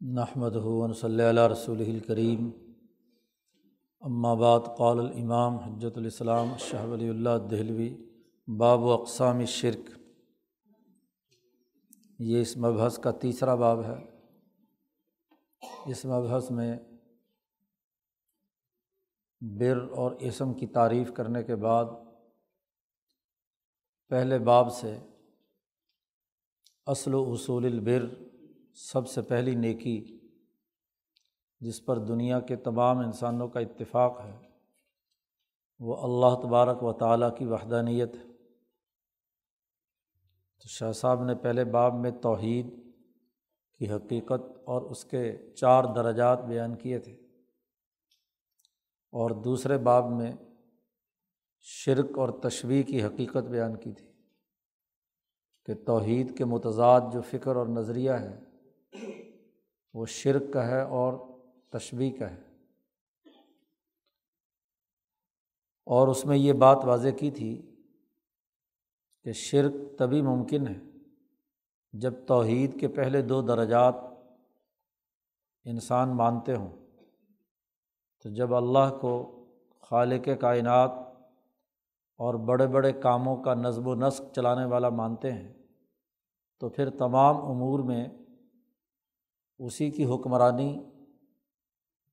نحمد ہُون صلی اللہ رسول الکریم بعد، قال الامام حجت الاسلام شاہ ولی اللہ دہلوی باب و اقسام شرک یہ اس مبحث کا تیسرا باب ہے۔ اس مبحث میں بر اور اسم کی تعریف کرنے کے بعد پہلے باب سے اصل و اصول البر سب سے پہلی نیکی جس پر دنیا کے تمام انسانوں کا اتفاق ہے، وہ اللہ تبارک و تعالیٰ کی وحدانیت ہے۔ تو شاہ صاحب نے پہلے باب میں توحید کی حقیقت اور اس کے چار درجات بیان کیے تھے۔ اور دوسرے باب میں شرک اور تشویح کی حقیقت بیان کی تھی کہ توحید کے متضاد جو فکر اور نظریہ ہے وہ شرک کا ہے اور تشبیح کا ہے۔ اور اس میں یہ بات واضح کی تھی کہ شرک تبھی ممکن ہے جب توحید کے پہلے دو درجات انسان مانتے ہوں۔ تو جب اللہ کو خالق کائنات اور بڑے بڑے کاموں کا نظم و نسق چلانے والا مانتے ہیں تو پھر تمام امور میں اسی کی حکمرانی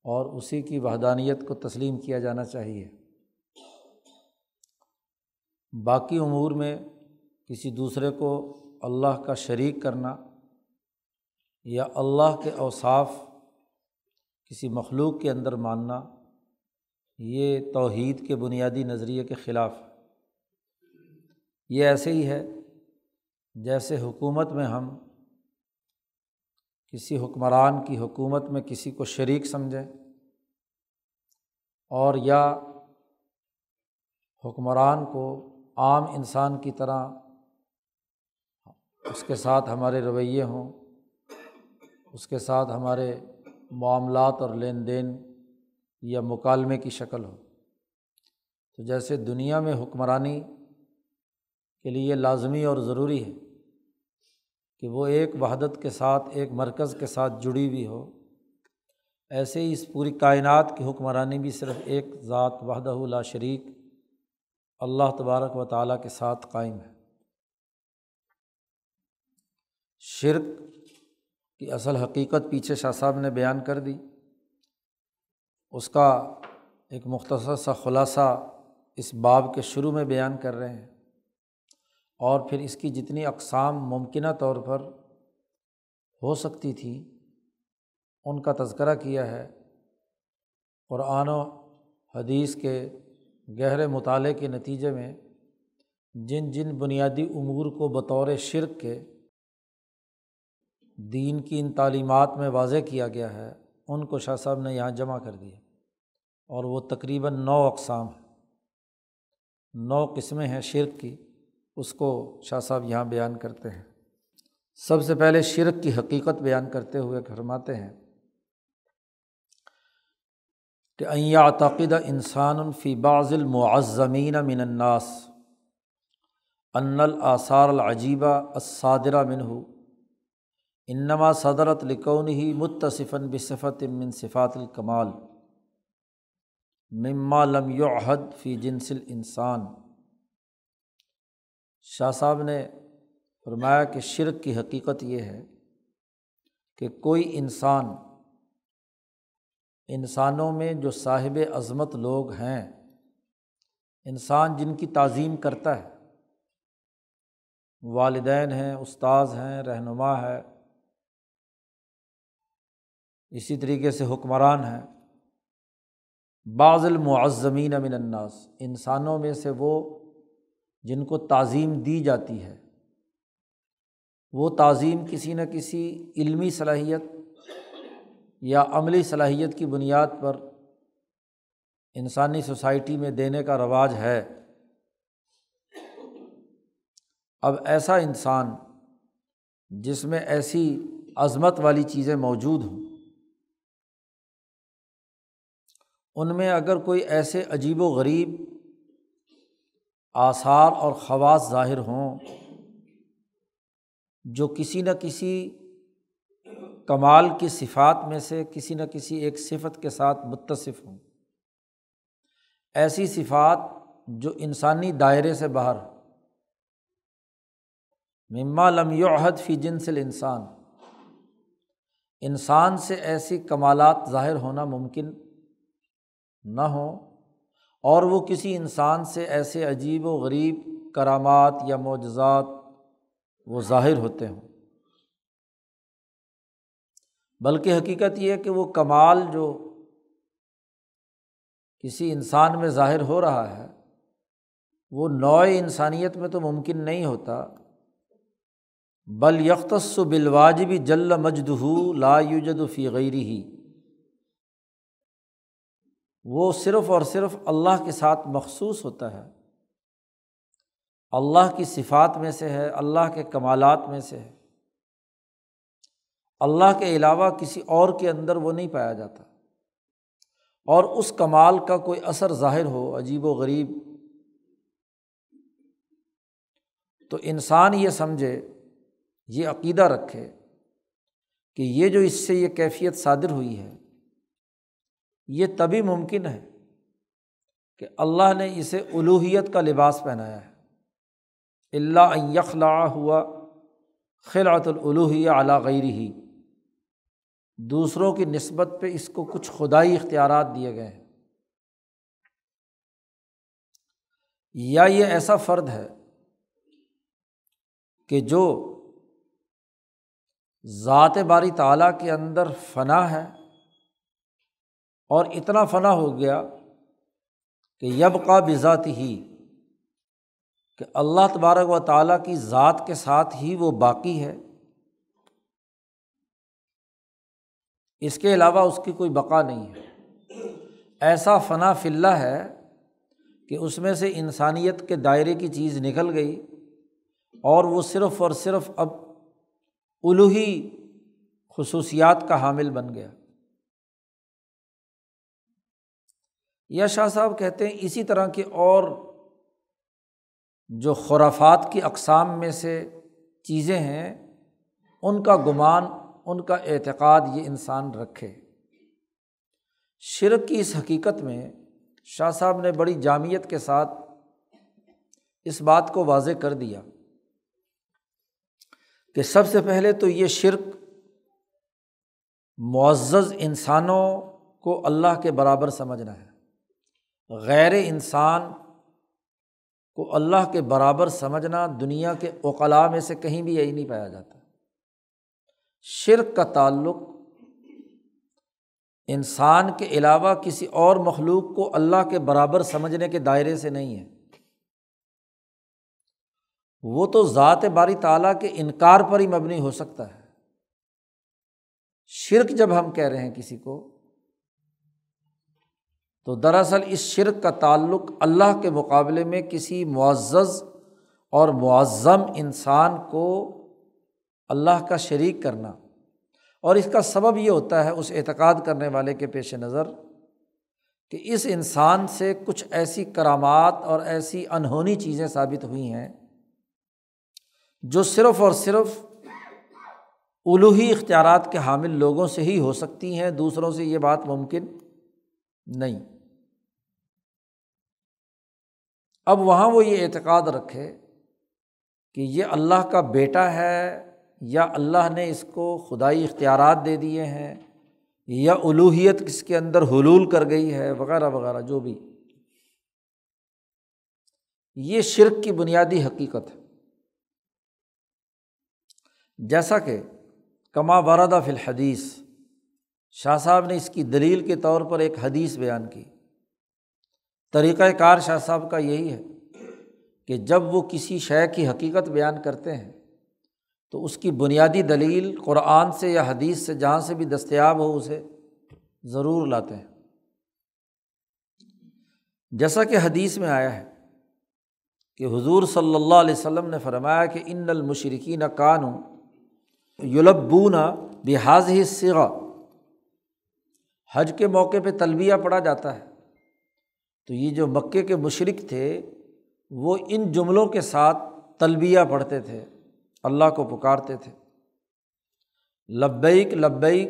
اور اسی کی وحدانیت کو تسلیم کیا جانا چاہیے۔ باقی امور میں کسی دوسرے کو اللہ کا شریک کرنا یا اللہ کے اوصاف کسی مخلوق کے اندر ماننا، یہ توحید کے بنیادی نظریے کے خلاف۔ یہ ایسے ہی ہے جیسے حکومت میں ہم کسی حکمران کی حکومت میں کسی کو شریک سمجھیں اور یا حکمران کو عام انسان کی طرح اس کے ساتھ ہمارے رویے ہوں، اس کے ساتھ ہمارے معاملات اور لین دین یا مکالمے کی شکل ہو۔ تو جیسے دنیا میں حکمرانی کے لیے لازمی اور ضروری ہے کہ وہ ایک وحدت کے ساتھ، ایک مرکز کے ساتھ جڑی ہوئی ہو۔ ایسے ہی اس پوری کائنات کی حکمرانی بھی صرف ایک ذات وحدہ لا شریک اللہ تبارک و تعالیٰ کے ساتھ قائم ہے۔ شرک کی اصل حقیقت پیچھے شاہ صاحب نے بیان کر دی۔ اس کا ایک مختصر سا خلاصہ اس باب کے شروع میں بیان کر رہے ہیں۔ اور پھر اس کی جتنی اقسام ممکنہ طور پر ہو سکتی تھی، ان کا تذکرہ کیا ہے۔ قرآن و حدیث کے گہرے مطالعے کے نتیجے میں جن جن بنیادی امور کو بطور شرک کے دین کی ان تعلیمات میں واضح کیا گیا ہے، ان کو شاہ صاحب نے یہاں جمع کر دیا۔ اور وہ تقریباً نو اقسام ہیں، نو قسمیں ہیں شرک کی۔ اس کو شاہ صاحب یہاں بیان کرتے ہیں۔ سب سے پہلے شرک کی حقیقت بیان کرتے ہوئے فرماتے ہیں کہ عیا عتقدہ انسان الفی بعض المعظمین من الناس ان الاثار العجیبہ اسادرہ منہ انما صدرت لکون ہی متصفاً بصفت من صفات الکمال مما لم یعہد فی جنس الانسان۔ شاہ صاحب نے فرمایا کہ شرک کی حقیقت یہ ہے کہ کوئی انسان انسانوں میں جو صاحب عظمت لوگ ہیں، انسان جن کی تعظیم کرتا ہے، والدین ہیں، استاذ ہیں، رہنما ہے، اسی طریقے سے حکمران ہیں، بعض المعظمین من الناس، انسانوں میں سے وہ جن کو تعظیم دی جاتی ہے۔ وہ تعظیم کسی نہ کسی علمی صلاحیت یا عملی صلاحیت کی بنیاد پر انسانی سوسائٹی میں دینے کا رواج ہے۔ اب ایسا انسان جس میں ایسی عظمت والی چیزیں موجود ہوں، ان میں اگر کوئی ایسے عجیب و غریب آثار اور خواص ظاہر ہوں جو کسی نہ کسی کمال کی صفات میں سے کسی نہ کسی ایک صفت کے ساتھ متصف ہوں۔ ایسی صفات جو انسانی دائرے سے باہر مما لم یعہد فی جنسل انسان انسان سے ایسی کمالات ظاہر ہونا ممکن نہ ہوں اور وہ کسی انسان سے ایسے عجیب و غریب کرامات یا معجزات وہ ظاہر ہوتے ہوں۔ بلکہ حقیقت یہ کہ وہ کمال جو کسی انسان میں ظاہر ہو رہا ہے، وہ نوع انسانیت میں تو ممکن نہیں ہوتا۔ بل یکتص بالواجبی جل مجد لا یوجد فی غیری ہی وہ صرف اور صرف اللہ کے ساتھ مخصوص ہوتا ہے۔ اللہ کی صفات میں سے ہے، اللہ کے کمالات میں سے ہے۔ اللہ کے علاوہ کسی اور کے اندر وہ نہیں پایا جاتا۔ اور اس کمال کا کوئی اثر ظاہر ہو، عجیب و غریب۔ تو انسان یہ سمجھے، یہ عقیدہ رکھے کہ یہ جو اس سے یہ کیفیت صادر ہوئی ہے یہ تبھی ممکن ہے کہ اللہ نے اسے الوحیت کا لباس پہنایا ہے۔ اللہ یخلا ہوا خلعت الوحیہ اعلیٰ غیر ہی دوسروں کی نسبت پہ اس کو کچھ خدائی اختیارات دیے گئے ہیں۔ یا یہ ایسا فرد ہے کہ جو ذات باری تعالیٰ کے اندر فنا ہے اور اتنا فنا ہو گیا کہ یب کا بذات ہی کہ اللہ تبارک و تعالیٰ کی ذات کے ساتھ ہی وہ باقی ہے۔ اس کے علاوہ اس کی کوئی بقا نہیں ہے۔ ایسا فنا فلّہ ہے کہ اس میں سے انسانیت کے دائرے کی چیز نکل گئی اور وہ صرف اور صرف اب الوحی خصوصیات کا حامل بن گیا۔ یا شاہ صاحب کہتے ہیں اسی طرح کے اور جو خرافات کی اقسام میں سے چیزیں ہیں، ان کا گمان، ان کا اعتقاد یہ انسان رکھے۔ شرک کی اس حقیقت میں شاہ صاحب نے بڑی جامعت کے ساتھ اس بات کو واضح کر دیا کہ سب سے پہلے تو یہ شرک معزز انسانوں کو اللہ کے برابر سمجھنا ہے۔ غیر انسان کو اللہ کے برابر سمجھنا دنیا کے اوقلاء میں سے کہیں بھی یہی نہیں پایا جاتا۔ شرک کا تعلق انسان کے علاوہ کسی اور مخلوق کو اللہ کے برابر سمجھنے کے دائرے سے نہیں ہے۔ وہ تو ذات باری تعالیٰ کے انکار پر ہی مبنی ہو سکتا ہے۔ شرک جب ہم کہہ رہے ہیں کسی کو تو دراصل اس شرک کا تعلق اللہ کے مقابلے میں کسی معزز اور معظم انسان کو اللہ کا شریک کرنا۔ اور اس کا سبب یہ ہوتا ہے اس اعتقاد کرنے والے کے پیش نظر کہ اس انسان سے کچھ ایسی کرامات اور ایسی انہونی چیزیں ثابت ہوئی ہیں جو صرف اور صرف الوحی اختیارات کے حامل لوگوں سے ہی ہو سکتی ہیں، دوسروں سے یہ بات ممکن نہیں۔ اب وہاں وہ یہ اعتقاد رکھے کہ یہ اللہ کا بیٹا ہے یا اللہ نے اس کو خدائی اختیارات دے دیے ہیں یا الوحیت کس کے اندر حلول کر گئی ہے، وغیرہ وغیرہ، جو بھی۔ یہ شرک کی بنیادی حقیقت ہے۔ جیسا کہ کما وردہ فی الحدیث، شاہ صاحب نے اس کی دلیل کے طور پر ایک حدیث بیان کی۔ طریقۂ کار شاہ صاحب کا یہی ہے کہ جب وہ کسی شے کی حقیقت بیان کرتے ہیں تو اس کی بنیادی دلیل قرآن سے یا حدیث سے جہاں سے بھی دستیاب ہو اسے ضرور لاتے ہیں۔ جیسا کہ حدیث میں آیا ہے کہ حضور صلی اللہ علیہ وسلم نے فرمایا کہ ان المشرقین کانو یلبون بحاظ ہی سگا حج کے موقع پہ تلبیہ پڑھا جاتا ہے۔ تو یہ جو مکے کے مشرق تھے، وہ ان جملوں کے ساتھ تلبیہ پڑھتے تھے، اللہ کو پکارتے تھے۔ لبیک لبیک،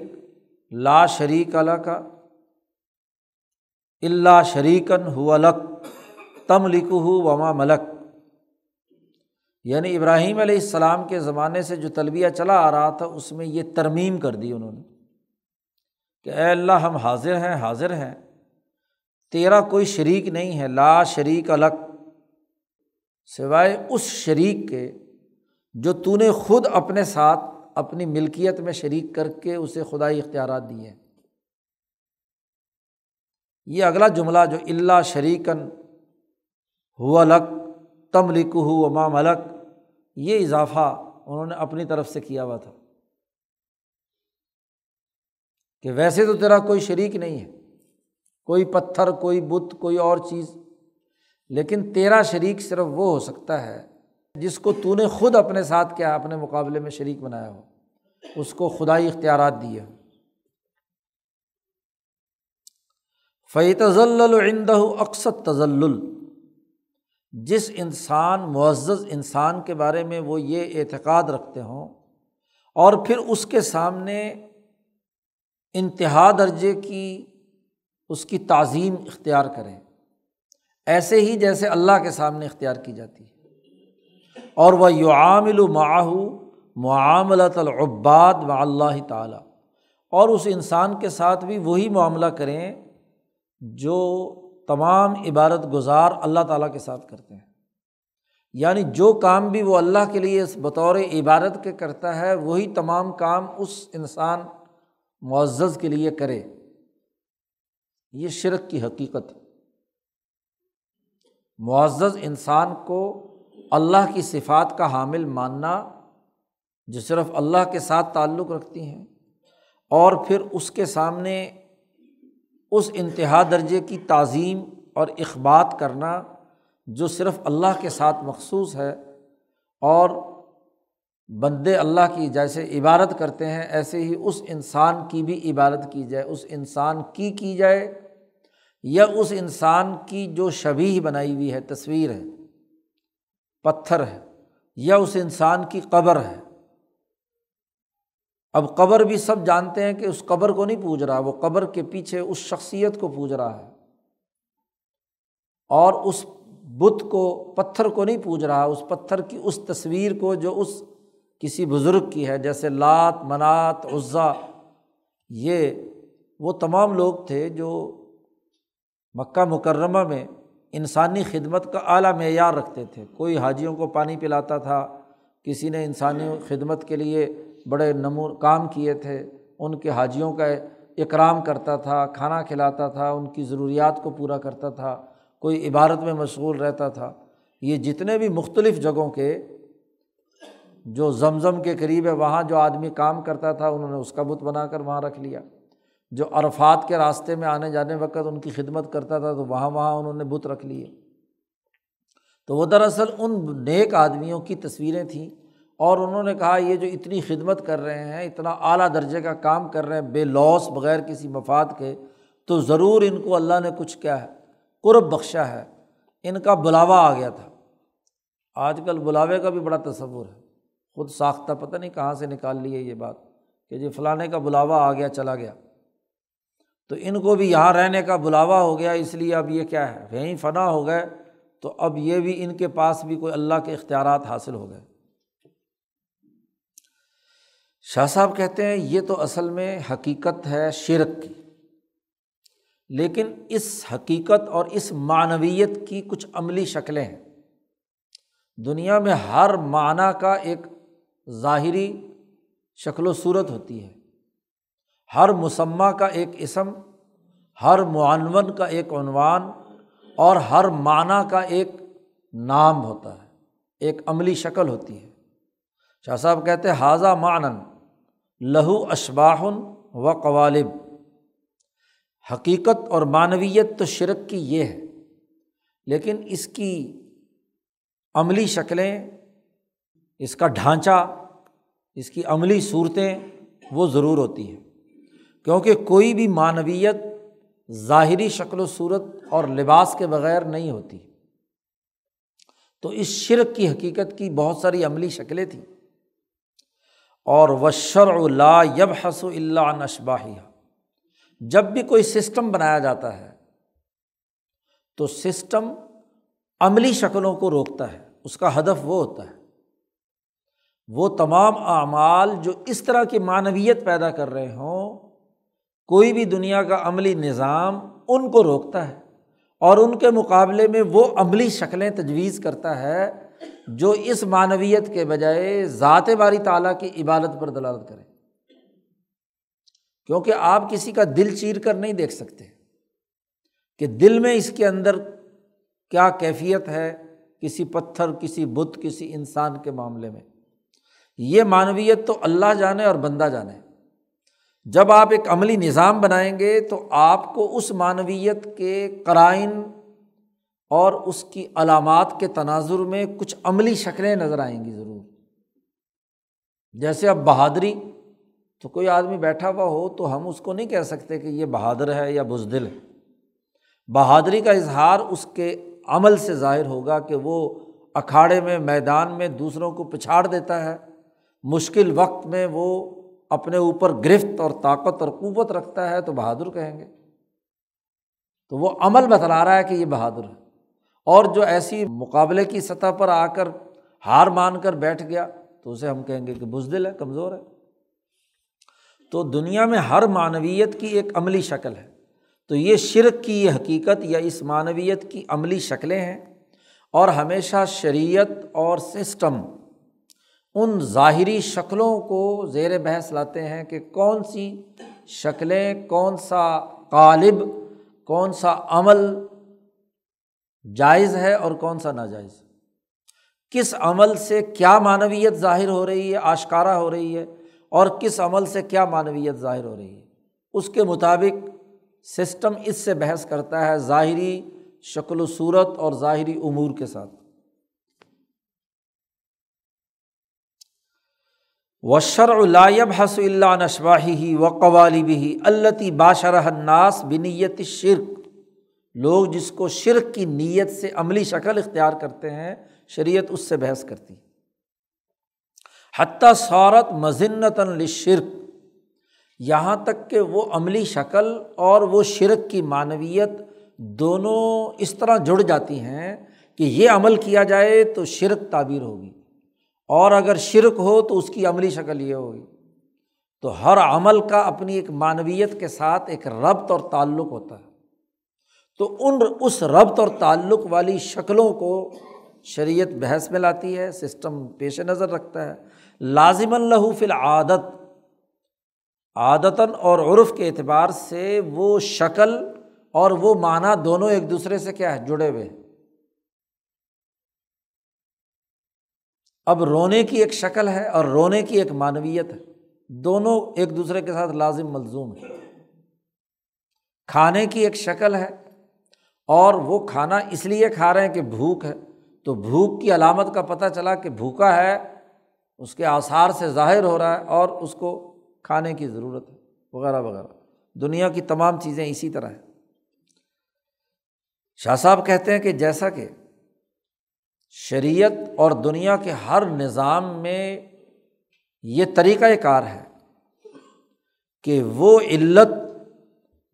لا شریک اللہ کا اللہ شریکن ہو الک تم لکھ ہو وما ملک۔ یعنی ابراہیم علیہ السلام کے زمانے سے جو تلبیہ چلا آ رہا تھا، اس میں یہ ترمیم کر دی انہوں نے کہ اے اللہ ہم حاضر ہیں حاضر ہیں۔ تیرا کوئی شریک نہیں ہے، لا شریک الگ سوائے اس شریک کے جو تو نے خود اپنے ساتھ اپنی ملکیت میں شریک کر کے اسے خدائی اختیارات دیے ہیں۔ یہ اگلا جملہ جو اللہ شریکن ہو الگ تم لکھ ہو امام الگ یہ اضافہ انہوں نے اپنی طرف سے کیا ہوا تھا کہ ویسے تو تیرا کوئی شریک نہیں ہے۔ کوئی پتھر، کوئی بت، کوئی اور چیز۔ لیکن تیرا شریک صرف وہ ہو سکتا ہے جس کو تو نے خود اپنے ساتھ کیا، اپنے مقابلے میں شریک بنایا ہو۔ اس کو خدائی اختیارات دیے ہو۔ فی تزل اکثر تزل جس انسان، معزز انسان کے بارے میں وہ یہ اعتقاد رکھتے ہوں اور پھر اس کے سامنے انتہا درجے کی اس کی تعظیم اختیار کریں۔ ایسے ہی جیسے اللہ کے سامنے اختیار کی جاتی ہے۔ اور وہ یو عامل و معاہو معاملۃ العباد و اللہ تعالیٰ اور اس انسان کے ساتھ بھی وہی معاملہ کریں جو تمام عبادت گزار اللہ تعالیٰ کے ساتھ کرتے ہیں۔ یعنی جو کام بھی وہ اللہ کے لیے بطور عبادت کے کرتا ہے، وہی تمام کام اس انسان معزز کے لیے کرے۔ یہ شرک کی حقیقت ہے۔ معزز انسان کو اللہ کی صفات کا حامل ماننا جو صرف اللہ کے ساتھ تعلق رکھتی ہیں اور پھر اس کے سامنے اس انتہا درجے کی تعظیم اور اخبات کرنا جو صرف اللہ کے ساتھ مخصوص ہے اور بندے اللہ کی جیسے عبادت کرتے ہیں، ایسے ہی اس انسان کی بھی عبادت کی جائے، اس انسان کی کی جائے یا اس انسان کی جو شبی بنائی ہوئی ہے، تصویر ہے، پتھر ہے، یا اس انسان کی قبر ہے۔ اب قبر بھی سب جانتے ہیں کہ اس قبر کو نہیں پوج رہا، وہ قبر کے پیچھے اس شخصیت کو پوج رہا ہے۔ اور اس بت کو، پتھر کو نہیں پوج رہا، اس پتھر کی اس تصویر کو جو اس کسی بزرگ کی ہے، جیسے لات، منات، عزا، یہ وہ تمام لوگ تھے جو مکہ مکرمہ میں انسانی خدمت کا اعلیٰ معیار رکھتے تھے۔ کوئی حاجیوں کو پانی پلاتا تھا، کسی نے انسانی خدمت کے لیے بڑے نمو، کام کیے تھے، ان کے حاجیوں کا اکرام کرتا تھا، کھانا کھلاتا تھا، ان کی ضروریات کو پورا کرتا تھا، کوئی عبارت میں مشغول رہتا تھا۔ یہ جتنے بھی مختلف جگہوں کے جو زمزم کے قریب ہے، وہاں جو آدمی کام کرتا تھا، انہوں نے اس کا بت بنا کر وہاں رکھ لیا۔ جو عرفات کے راستے میں آنے جانے وقت ان کی خدمت کرتا تھا تو وہاں وہاں انہوں نے بت رکھ لیے۔ تو وہ دراصل ان نیک آدمیوں کی تصویریں تھیں اور انہوں نے کہا، یہ جو اتنی خدمت کر رہے ہیں، اتنا اعلیٰ درجے کا کام کر رہے ہیں، بے لوس بغیر کسی مفاد کے، تو ضرور ان کو اللہ نے کچھ کیا ہے، قرب بخشا ہے۔ ان کا بلاوا آ گیا تھا۔ آج کل بلاوے کا بھی بڑا تصور ہے۔ خود ساختہ پتہ نہیں کہاں سے نکال لی ہے یہ بات کہ جی فلانے کا بلاوا آ گیا، چلا گیا۔ تو ان کو بھی یہاں رہنے کا بلاوا ہو گیا، اس لیے اب یہ کیا ہے؟ وہیں فنا ہو گئے، تو اب یہ بھی ان کے پاس بھی کوئی اللہ کے اختیارات حاصل ہو گئے۔ شاہ صاحب کہتے ہیں یہ تو اصل میں حقیقت ہے شرک کی، لیکن اس حقیقت اور اس معنویت کی کچھ عملی شکلیں ہیں۔ دنیا میں ہر معنی کا ایک ظاہری شکل و صورت ہوتی ہے۔ ہر مسمہ کا ایک اسم، ہر معنون کا ایک عنوان اور ہر معنی کا ایک نام ہوتا ہے، ایک عملی شکل ہوتی ہے۔ شاہ صاحب کہتے حاضہ معنن، لہو اشباہن و قوالب۔ حقیقت اور معنویت تو شرک کی یہ ہے، لیکن اس کی عملی شکلیں، اس کا ڈھانچہ، اس کی عملی صورتیں وہ ضرور ہوتی ہیں۔ کیونکہ کوئی بھی معنویت ظاہری شکل و صورت اور لباس کے بغیر نہیں ہوتی۔ تو اس شرک کی حقیقت کی بہت ساری عملی شکلیں تھیں۔ اور وشر لا یب حس اللہ نشباہیہ جب بھی کوئی سسٹم بنایا جاتا ہے، تو سسٹم عملی شکلوں کو روکتا ہے۔ اس کا ہدف وہ ہوتا ہے۔ وہ تمام اعمال جو اس طرح کی معنویت پیدا کر رہے ہوں کوئی بھی دنیا کا عملی نظام ان کو روکتا ہے اور ان کے مقابلے میں وہ عملی شکلیں تجویز کرتا ہے جو اس معنویت کے بجائے ذات باری تعالیٰ کی عبادت پر دلالت کرے کیونکہ آپ کسی کا دل چیر کر نہیں دیکھ سکتے کہ دل میں اس کے اندر کیا کیفیت ہے کسی پتھر، کسی بت، کسی انسان کے معاملے میں۔ یہ معنویت تو اللہ جانے اور بندہ جانے۔ جب آپ ایک عملی نظام بنائیں گے تو آپ کو اس معنویت کے قرائن اور اس کی علامات کے تناظر میں کچھ عملی شکلیں نظر آئیں گی ضرور۔ جیسے اب بہادری، تو کوئی آدمی بیٹھا ہوا ہو تو ہم اس کو نہیں کہہ سکتے کہ یہ بہادر ہے یا بزدل ہے۔ بہادری کا اظہار اس کے عمل سے ظاہر ہوگا کہ وہ اکھاڑے میں میدان میں دوسروں کو پچھاڑ دیتا ہے، مشکل وقت میں وہ اپنے اوپر گرفت اور طاقت اور قوت رکھتا ہے تو بہادر کہیں گے۔ تو وہ عمل بتلا رہا ہے کہ یہ بہادر ہے۔ اور جو ایسی مقابلے کی سطح پر آ کر ہار مان کر بیٹھ گیا تو اسے ہم کہیں گے کہ بزدل ہے، کمزور ہے۔ تو دنیا میں ہر معنویت کی ایک عملی شکل ہے۔ تو یہ شرک کی یہ حقیقت یا اس معنویت کی عملی شکلیں ہیں۔ اور ہمیشہ شریعت اور سسٹم ان ظاہری شکلوں کو زیر بحث لاتے ہیں کہ کون سی شکلیں، کون سا قالب، کون سا عمل جائز ہے اور کون سا ناجائز۔ کس عمل سے کیا معنویت ظاہر ہو رہی ہے، آشکارا ہو رہی ہے، اور کس عمل سے کیا معنویت ظاہر ہو رہی ہے۔ اس کے مطابق سسٹم اس سے بحث کرتا ہے ظاہری شکل و صورت اور ظاہری امور کے ساتھ۔ وشر الائب حس اللہ نشواہی و قوالی بھی التی باشرہ ناس بنیت شرک لوگ جس کو شرک کی نیت سے عملی شکل اختیار کرتے ہیں، شریعت اس سے بحث کرتی۔ حتیٰ صورت مذنت شرک یہاں تک کہ وہ عملی شکل اور وہ شرک کی معنویت دونوں اس طرح جڑ جاتی ہیں کہ یہ عمل کیا جائے تو شرک تعبیر ہوگی۔ اور اگر شرک ہو تو اس کی عملی شکل یہ ہوگی تو ہر عمل کا اپنی ایک معنویت کے ساتھ ایک ربط اور تعلق ہوتا ہے۔ تو ان اس ربط اور تعلق والی شکلوں کو شریعت بحث میں لاتی ہے، سسٹم پیش نظر رکھتا ہے۔ لازم اللہ فی العادت، عادتاً اور عرف کے اعتبار سے وہ شکل اور وہ معنی دونوں ایک دوسرے سے کیا ہے، جڑے ہوئے ہیں۔ اب رونے کی ایک شکل ہے اور رونے کی ایک معنویت ہے۔ دونوں ایک دوسرے کے ساتھ لازم ملزوم ہے کھانے کی ایک شکل ہے اور وہ کھانا اس لیے کھا رہے ہیں کہ بھوک ہے۔ تو بھوک کی علامت کا پتہ چلا کہ بھوکا ہے، اس کے آثار سے ظاہر ہو رہا ہے اور اس کو کھانے کی ضرورت ہے، وغیرہ وغیرہ۔ دنیا کی تمام چیزیں اسی طرح ہیں۔ شاہ صاحب کہتے ہیں کہ جیسا کہ شریعت اور دنیا کے ہر نظام میں یہ طریقۂ کار ہے کہ وہ علت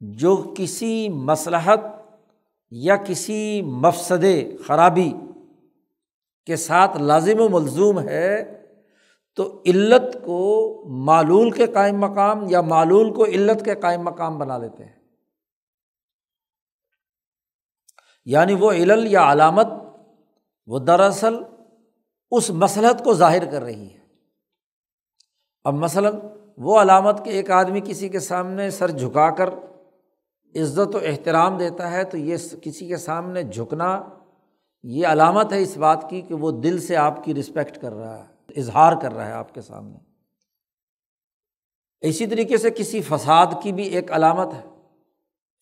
جو کسی مصلحت یا کسی مفسد خرابی کے ساتھ لازم و ملزوم ہے، تو علت کو معلول کے قائم مقام یا معلول کو علت کے قائم مقام بنا لیتے ہیں۔ یعنی وہ علل یا علامت وہ دراصل اس مسلحت کو ظاہر کر رہی ہے۔ اب مثلاً وہ علامت کہ ایک آدمی کسی کے سامنے سر جھکا کر عزت و احترام دیتا ہے تو یہ کسی کے سامنے جھکنا یہ علامت ہے اس بات کی کہ وہ دل سے آپ کی رسپیکٹ کر رہا ہے، اظہار کر رہا ہے آپ کے سامنے۔ اسی طریقے سے کسی فساد کی بھی ایک علامت ہے۔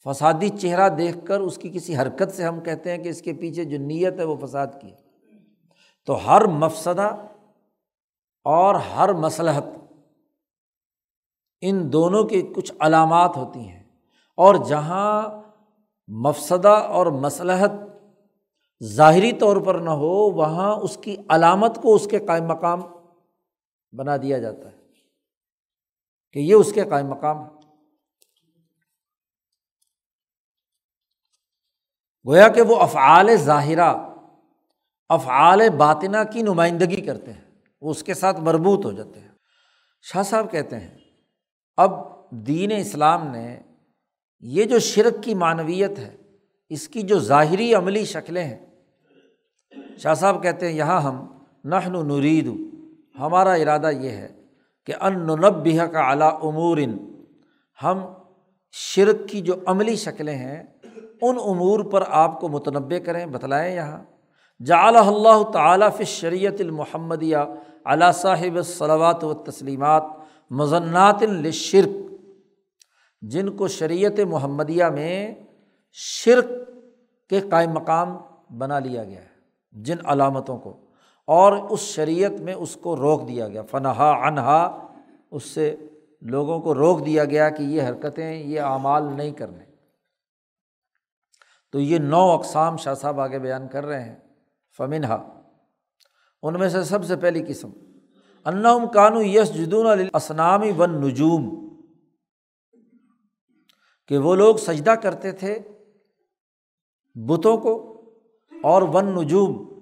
فسادی چہرہ دیکھ کر اس کی کسی حرکت سے ہم کہتے ہیں کہ اس کے پیچھے جو نیت ہے وہ فساد کی ہے۔ تو ہر مفسدہ اور ہر مصلحت ان دونوں کی کچھ علامات ہوتی ہیں۔ اور جہاں مفسدہ اور مصلحت ظاہری طور پر نہ ہو، وہاں اس کی علامت کو اس کے قائم مقام بنا دیا جاتا ہے کہ یہ اس کے قائم مقام ہے۔ گویا کہ وہ افعال ظاہرہ، افعال باطنا کی نمائندگی کرتے ہیں، وہ اس کے ساتھ مربوط ہو جاتے ہیں۔ شاہ صاحب کہتے ہیں، اب دین اسلام نے یہ جو شرک کی معنویت ہے، اس کی جو ظاہری عملی شکلیں ہیں، شاہ صاحب کہتے ہیں، یہاں ہم نحن نرید، ہمارا ارادہ یہ ہے کہ ان نبیہ کا اعلیٰ امور ہم شرک کی جو عملی شکلیں ہیں ان امور پر آپ کو متنوع کریں، بتلائیں یہاں۔ جعل اللہ تعالیٰ فی شریعت المحمدیہ علیٰ صاحب الصلوات و تسلیمات مضنات الشرک جن کو شریعت محمدیہ میں شرک کے قائم مقام بنا لیا گیا ہے، جن علامتوں کو۔ اور اس شریعت میں اس کو روک دیا گیا۔ فنہا انہا اس سے لوگوں کو روک دیا گیا کہ یہ حرکتیں، یہ اعمال نہیں کرنے۔ تو یہ نو اقسام شاہ صاحب آگے بیان کر رہے ہیں۔ فمنہا ان میں سے سب سے پہلی قسم۔ انّم کانو یس جدون اسنامی ون نجوم کہ وہ لوگ سجدہ کرتے تھے بتوں کو اور ون نجوم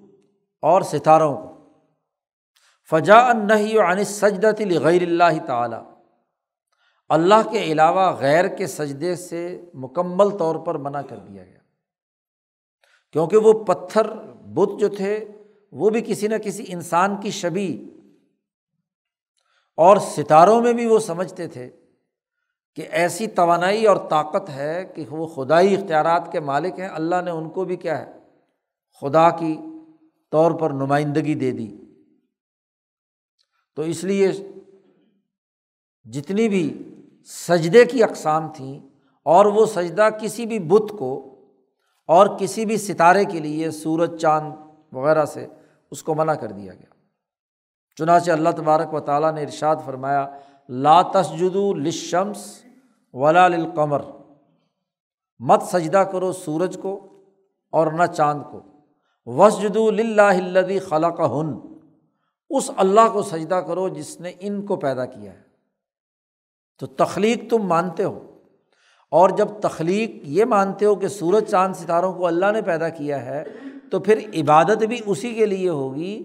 اور ستاروں کو۔ فجا انّی عن سجدت غیر اللہ تعالیٰ اللہ کے علاوہ غیر کے سجدے سے مکمل طور پر منع کر دیا گیا۔ کیونکہ وہ پتھر بت جو تھے، وہ بھی کسی نہ کسی انسان کی شبی۔ اور ستاروں میں بھی وہ سمجھتے تھے کہ ایسی توانائی اور طاقت ہے کہ وہ خدائی اختیارات کے مالک ہیں۔ اللہ نے ان کو بھی کیا ہے، خدا کی طور پر نمائندگی دے دی۔ تو اس لیے جتنی بھی سجدے کی اقسام تھیں اور وہ سجدہ کسی بھی بت کو اور کسی بھی ستارے کے لیے سورج، چاند وغیرہ سے اس کو منع کر دیا گیا۔ چنانچہ اللہ تبارک و تعالیٰ نے ارشاد فرمایا، لا تسجدو لشمس ولا للقمر۔ مت سجدہ کرو سورج کو اور نہ چاند کو۔ وسجد الدی خلا کا ہن اس اللہ کو سجدہ کرو جس نے ان کو پیدا کیا ہے۔ تو تخلیق تم مانتے ہو۔ اور جب تخلیق یہ مانتے ہو کہ سورج چاند ستاروں کو اللہ نے پیدا کیا ہے، تو پھر عبادت بھی اسی کے لیے ہوگی،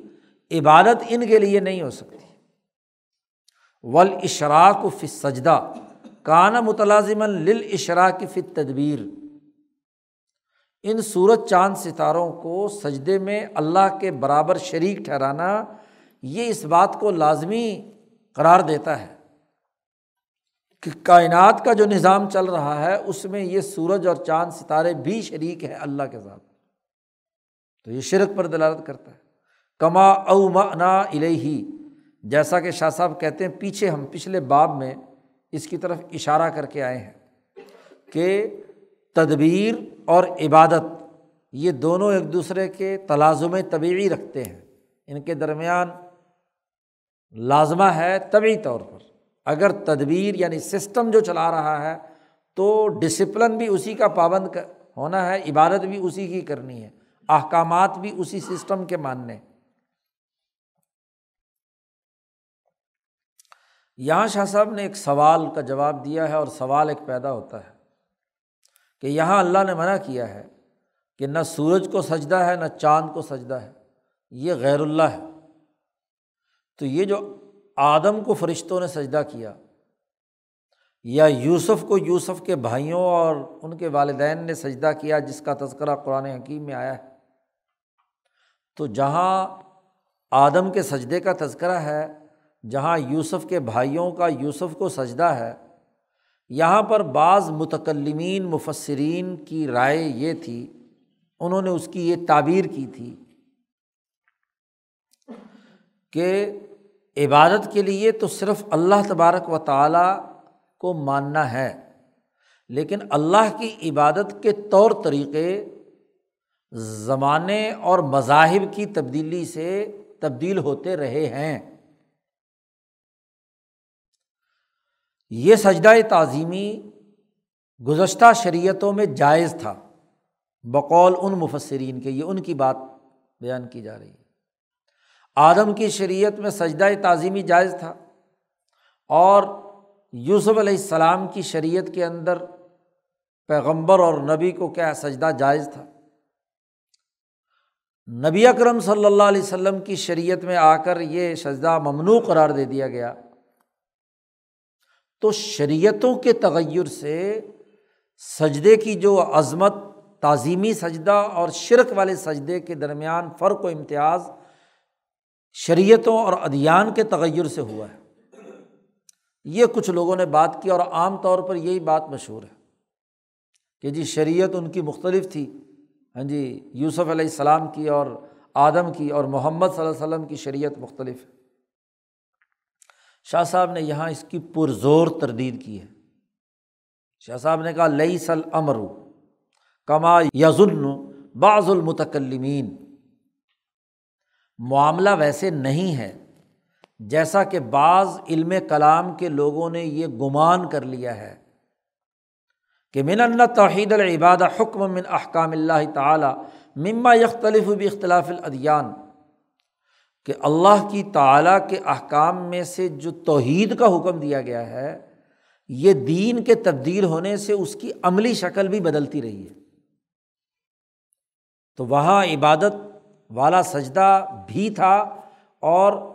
عبادت ان کے لیے نہیں ہو سکتی۔ ول اشراک فی سجدہ کانا متلازم لل اشراک فی تدبیر ان سورج چاند ستاروں کو سجدے میں اللہ کے برابر شریک ٹھہرانا، یہ اس بات کو لازمی قرار دیتا ہے۔ کہ کائنات کا جو نظام چل رہا ہے، اس میں یہ سورج اور چاند ستارے بھی شریک ہیں اللہ کے ساتھ تو یہ شرک پر دلالت کرتا ہے۔ کما او منا الہی جیسا کہ شاہ صاحب کہتے ہیں، پیچھے ہم، پچھلے باب میں اس کی طرف اشارہ کر کے آئے ہیں کہ تدبیر اور عبادت، یہ دونوں ایک دوسرے کے تلازم طبعی رکھتے ہیں۔ ان کے درمیان لازمہ ہے طبعی طور پر۔ اگر تدبیر یعنی سسٹم جو چلا رہا ہے تو ڈسپلن بھی اسی کا پابند ہونا ہے، عبادت بھی اسی کی کرنی ہے، احکامات بھی اسی سسٹم کے ماننے۔ یہاں شاہ صاحب نے ایک سوال کا جواب دیا ہے اور سوال ایک پیدا ہوتا ہے کہ یہاں اللہ نے منع کیا ہے کہ نہ سورج کو سجدہ ہے، نہ چاند کو سجدہ ہے، یہ غیر اللہ ہے۔ تو یہ جو آدم کو فرشتوں نے سجدہ کیا، یا یوسف کو یوسف کے بھائیوں اور ان کے والدین نے سجدہ کیا جس کا تذکرہ قرآن حکیم میں آیا ہے۔ تو جہاں آدم کے سجدے کا تذکرہ ہے، جہاں یوسف کے بھائیوں کا یوسف کو سجدہ ہے، یہاں پر بعض متکلمین، مفسرین کی رائے یہ تھی، انہوں نے اس کی یہ تعبیر کی تھی کہ عبادت کے لیے تو صرف اللہ تبارک و تعالیٰ کو ماننا ہے، لیکن اللہ کی عبادت کے طور طریقے زمانے اور مذاہب کی تبدیلی سے تبدیل ہوتے رہے ہیں۔ یہ سجدہ تعظیمی گزشتہ شریعتوں میں جائز تھا، بقول ان مفسرین کے، یہ ان کی بات بیان کی جا رہی ہے۔ آدم کی شریعت میں سجدہ تعظیمی جائز تھا اور یوسف علیہ السلام کی شریعت کے اندر پیغمبر اور نبی کو کیا سجدہ جائز تھا؟ نبی اکرم صلی اللہ علیہ وسلم کی شریعت میں آ کر یہ سجدہ ممنوع قرار دے دیا گیا۔ تو شریعتوں کے تغیر سے سجدے کی جو عظمت، تعظیمی سجدہ اور شرک والے سجدے کے درمیان فرق و امتیاز شریعتوں اور ادیان کے تغیر سے ہوا ہے۔ یہ کچھ لوگوں نے بات کی اور عام طور پر یہی بات مشہور ہے کہ جی شریعت ان کی مختلف تھی۔ ہاں جی یوسف علیہ السلام کی اور آدم کی اور محمد صلی اللہ علیہ وسلم کی شریعت مختلف ہے۔ شاہ صاحب نے یہاں اس کی پرزور تردید کی ہے۔ شاہ صاحب نے کہا لئی سل امرو کما یزن بعض المتکلمین۔ معاملہ ویسے نہیں ہے۔ جیسا کہ بعض علم کلام کے لوگوں نے یہ گمان کر لیا ہے کہ من اللہ توحید العباد حکم من احکام اللہ تعالیٰ مما یختلف بھی اختلاف الادیان، کہ اللہ کی تعالیٰ کے احکام میں سے جو توحید کا حکم دیا گیا ہے، یہ دین کے تبدیل ہونے سے اس کی عملی شکل بھی بدلتی رہی ہے۔ تو وہاں عبادت والا سجدہ بھی تھا اور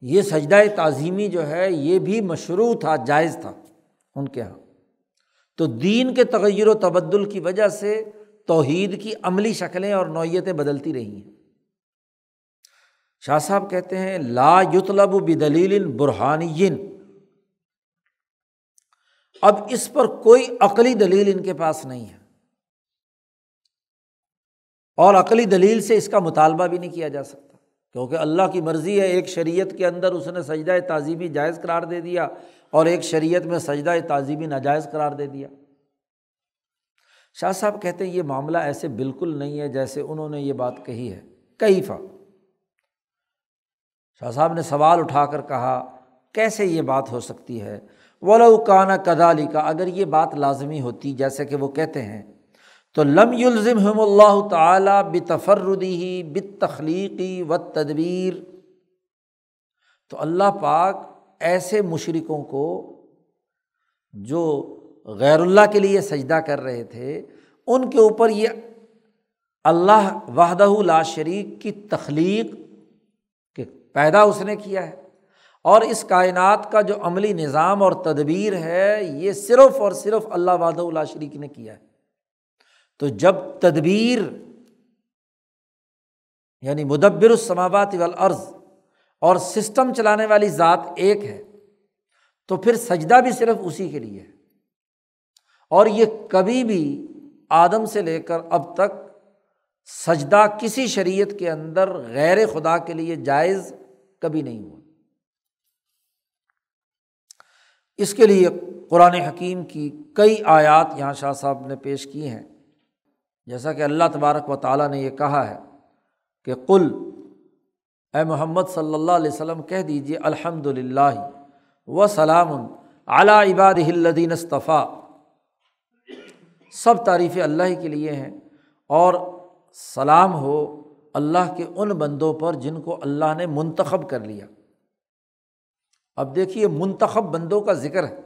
یہ سجدہ تعظیمی جو ہے یہ بھی مشروع تھا، جائز تھا ان کے یہاں تو دین کے تغیر و تبدل کی وجہ سے توحید کی عملی شکلیں اور نوعیتیں بدلتی رہی ہیں۔ شاہ صاحب کہتے ہیں، لا یطلب بدلیل برہانی اب اس پر کوئی عقلی دلیل ان کے پاس نہیں ہے۔ اور عقلی دلیل سے اس کا مطالبہ بھی نہیں کیا جا سکتا۔ کیونکہ اللہ کی مرضی ہے، ایک شریعت کے اندر اس نے سجدہ تعظیمی جائز قرار دے دیا اور ایک شریعت میں سجدہ تعظیمی ناجائز قرار دے دیا۔ شاہ صاحب کہتے ہیں یہ معاملہ ایسے بالکل نہیں ہے جیسے انہوں نے یہ بات کہی ہے۔ کئی فا شاہ صاحب نے سوال اٹھا کر کہا، کیسے یہ بات ہو سکتی ہے؟ ولو کانا کدالی کا اگر یہ بات لازمی ہوتی جیسے کہ وہ کہتے ہیں تو لم یلزم اللہ تعالیٰ بتفردی ہی بت تخلیقی و تدبیر تو اللہ پاک ایسے مشرقوں کو جو غیر اللہ کے لیے سجدہ کر رہے تھے، ان کے اوپر یہ اللہ وحدہ لا شریک کی تخلیق کہ پیدا اس نے کیا ہے۔ اور اس کائنات کا جو عملی نظام اور تدبیر ہے، یہ صرف اور صرف اللہ وحدہ اللہ شریک نے کیا ہے۔ تو جب تدبیر یعنی مدبر السماوات والارض اور سسٹم چلانے والی ذات ایک ہے، تو پھر سجدہ بھی صرف اسی کے لیے ہے۔ اور یہ کبھی بھی آدم سے لے کر اب تک سجدہ کسی شریعت کے اندر غیر خدا کے لیے جائز کبھی نہیں ہوا۔ اس کے لیے قرآن حکیم کی کئی آیات یہاں شاہ صاحب نے پیش کی ہیں۔ جیسا کہ اللہ تبارک و تعالیٰ نے یہ کہا ہے کہ کل اے محمد صلی اللہ علیہ وسلم، کہہ دیجیے الحمد للہ و سلام اعلیٰ عباد الدین اصطفیٰ۔ سب تعریفیں اللہ کے لیے ہیں اور سلام ہو اللہ کے ان بندوں پر جن کو اللہ نے منتخب کر لیا۔ اب دیکھیے، منتخب بندوں کا ذکر ہے۔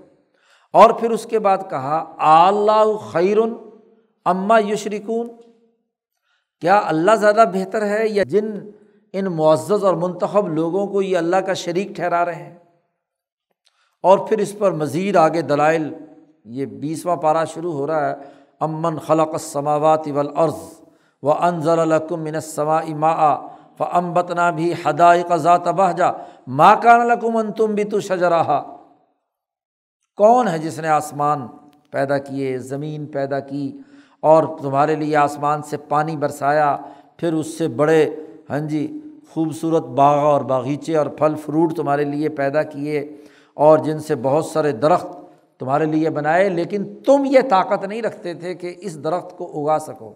اور پھر اس کے بعد کہا اللہ خیرن اماں یشریکون کیا اللہ زیادہ بہتر ہے یا جن، ان معزز اور منتخب لوگوں کو یہ اللہ کا شریک ٹھہرا رہے ہیں؟ اور پھر اس پر مزید آگے دلائل، یہ بیسواں پارہ شروع ہو رہا ہے، امن خلق السماوات والارض و انضر القم منسما اما ف امبتنا بھی ہدائق ذات بہجا ماں کان القم ان تم بھی تو شجراہا کون ہے جس نے آسمان پیدا کیے، زمین پیدا کی اور تمہارے لیے آسمان سے پانی برسایا، پھر اس سے بڑے ہاں جی خوبصورت باغ اور باغیچے اور پھل فروٹ تمہارے لیے پیدا کیے اور جن سے بہت سارے درخت تمہارے لیے بنائے، لیکن تم یہ طاقت نہیں رکھتے تھے کہ اس درخت کو اگا سکو۔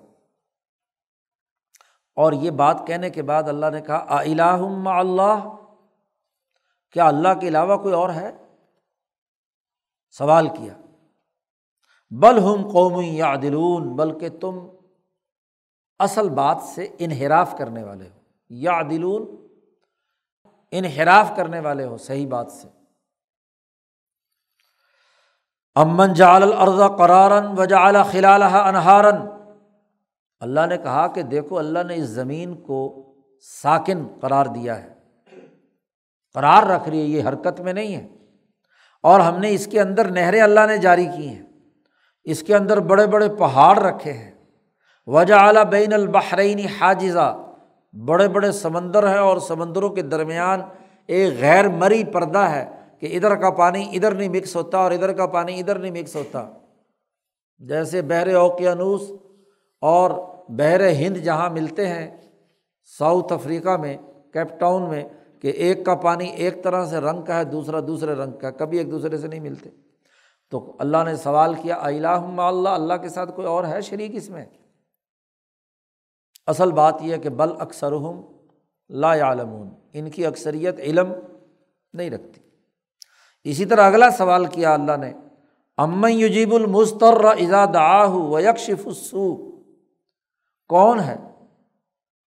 اور یہ بات کہنے کے بعد اللہ نے کہا الہ اللہ؟ کیا اللہ کے علاوہ کوئی اور ہے؟ سوال کیا۔ بل ہم قومی یا دلون بلکہ تم اصل بات سے انحراف کرنے والے ہو۔ یا دلون انحراف کرنے والے ہو، صحیح بات سے۔ امن جال الرضا قرارن وجا خلال انہارن اللہ نے کہا کہ دیکھو، اللہ نے اس زمین کو ساکن قرار دیا ہے۔ قرار رکھ رہی ہے، یہ حرکت میں نہیں ہے۔ اور ہم نے اس کے اندر نہریں اللہ نے جاری کی ہیں۔ اس کے اندر بڑے بڑے پہاڑ رکھے ہیں۔ وجہ اعلیٰ بین البحرینی حاجزہ بڑے بڑے سمندر ہیں اور سمندروں کے درمیان ایک غیر مری پردہ ہے کہ ادھر کا پانی ادھر نہیں مکس ہوتا اور ادھر کا پانی ادھر نہیں مکس ہوتا۔ جیسے بحر اوقیانوس اور بحر ہند جہاں ملتے ہیں، ساؤتھ افریقہ میں، کیپ ٹاؤن میں، کہ ایک کا پانی ایک طرح سے رنگ کا ہے، دوسرا دوسرے رنگ کا، کبھی ایک دوسرے سے نہیں ملتے۔ تو اللہ نے سوال کیا اللہ اللہ اللہ کے ساتھ کوئی اور ہے شریک اس میں؟ اصل بات یہ ہے کہ بل اکثر ہم لا عالمون ان کی اکثریت علم نہیں رکھتی۔ اسی طرح اگلا سوال کیا اللہ نے، امن یجیب المستر ازاد آہ و یکشف السو کون ہے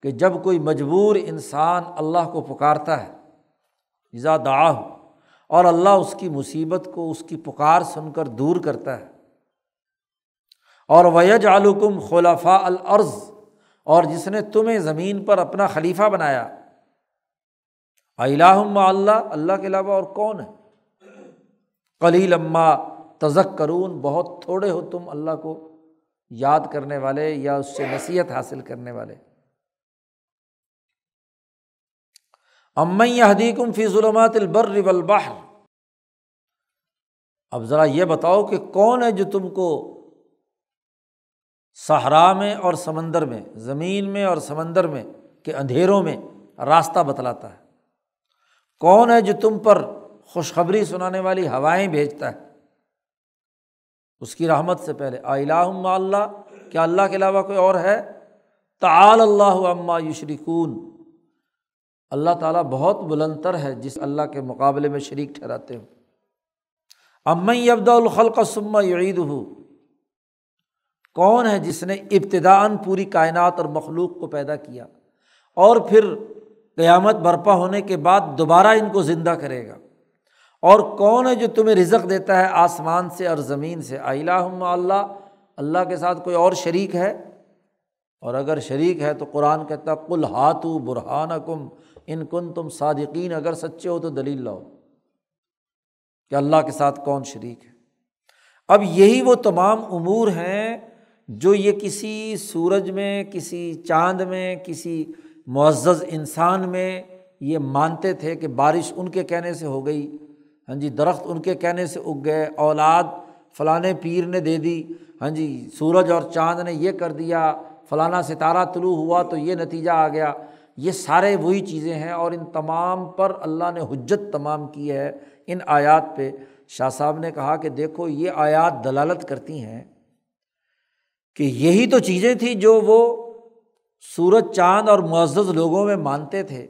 کہ جب کوئی مجبور انسان اللہ کو پکارتا ہے ازا دعا اور اللہ اس کی مصیبت کو اس کی پکار سن کر دور کرتا ہے۔ اور ویج علکم خلافہ العرض اور جس نے تمہیں زمین پر اپنا خلیفہ بنایا۔ الہم اللہ اللہ کے علاوہ اور کون ہے؟ کلی لمہ تزک کرون بہت تھوڑے ہو تم اللہ کو یاد کرنے والے یا اس سے نصیحت حاصل کرنے والے۔ امن حدیقم فی ظلمات البر والبحر۔ اب ذرا یہ بتاؤ کہ کون ہے جو تم کو صحرا میں اور سمندر میں، زمین میں اور سمندر میں کہ اندھیروں میں راستہ بتلاتا ہے؟ کون ہے جو تم پر خوشخبری سنانے والی ہوائیں بھیجتا ہے؟ اس کی رحمت سے پہلے الہ اللہ، کیا اللہ کے علاوہ کوئی اور ہے؟ تعال اللہ عما یشریکون اللہ تعالیٰ بہت بلندر ہے جس اللہ کے مقابلے میں شریک ٹھہراتے ہو امن ابدا الخلق سما یعید ہو کون ہے جس نے ابتدان پوری کائنات اور مخلوق کو پیدا کیا اور پھر قیامت برپا ہونے کے بعد دوبارہ ان کو زندہ کرے گا؟ اور کون ہے جو تمہیں رزق دیتا ہے آسمان سے اور زمین سے؟ اللہ اللہ اللہ کے ساتھ کوئی اور شریک ہے؟ اور اگر شریک ہے تو قرآن کہتا کل ہاتھو برہان کم ان کن تم صادقین، اگر سچے ہو تو دلیل لاؤ کہ اللہ کے ساتھ کون شریک ہے۔ اب یہی وہ تمام امور ہیں جو یہ کسی سورج میں، کسی چاند میں، کسی معزز انسان میں یہ مانتے تھے کہ بارش ان کے کہنے سے ہو گئی ہاں جی درخت ان کے کہنے سے اگ گئے، اولاد فلاں پیر نے دے دی ہاں جی سورج اور چاند نے یہ کر دیا، فلانا ستارہ طلوع ہوا تو یہ نتیجہ آ گیا۔ یہ سارے وہی چیزیں ہیں اور ان تمام پر اللہ نے حجت تمام کی ہے ان آیات پہ۔ شاہ صاحب نے کہا کہ دیکھو، یہ آیات دلالت کرتی ہیں کہ یہی تو چیزیں تھیں جو وہ سورج، چاند اور معزز لوگوں میں مانتے تھے۔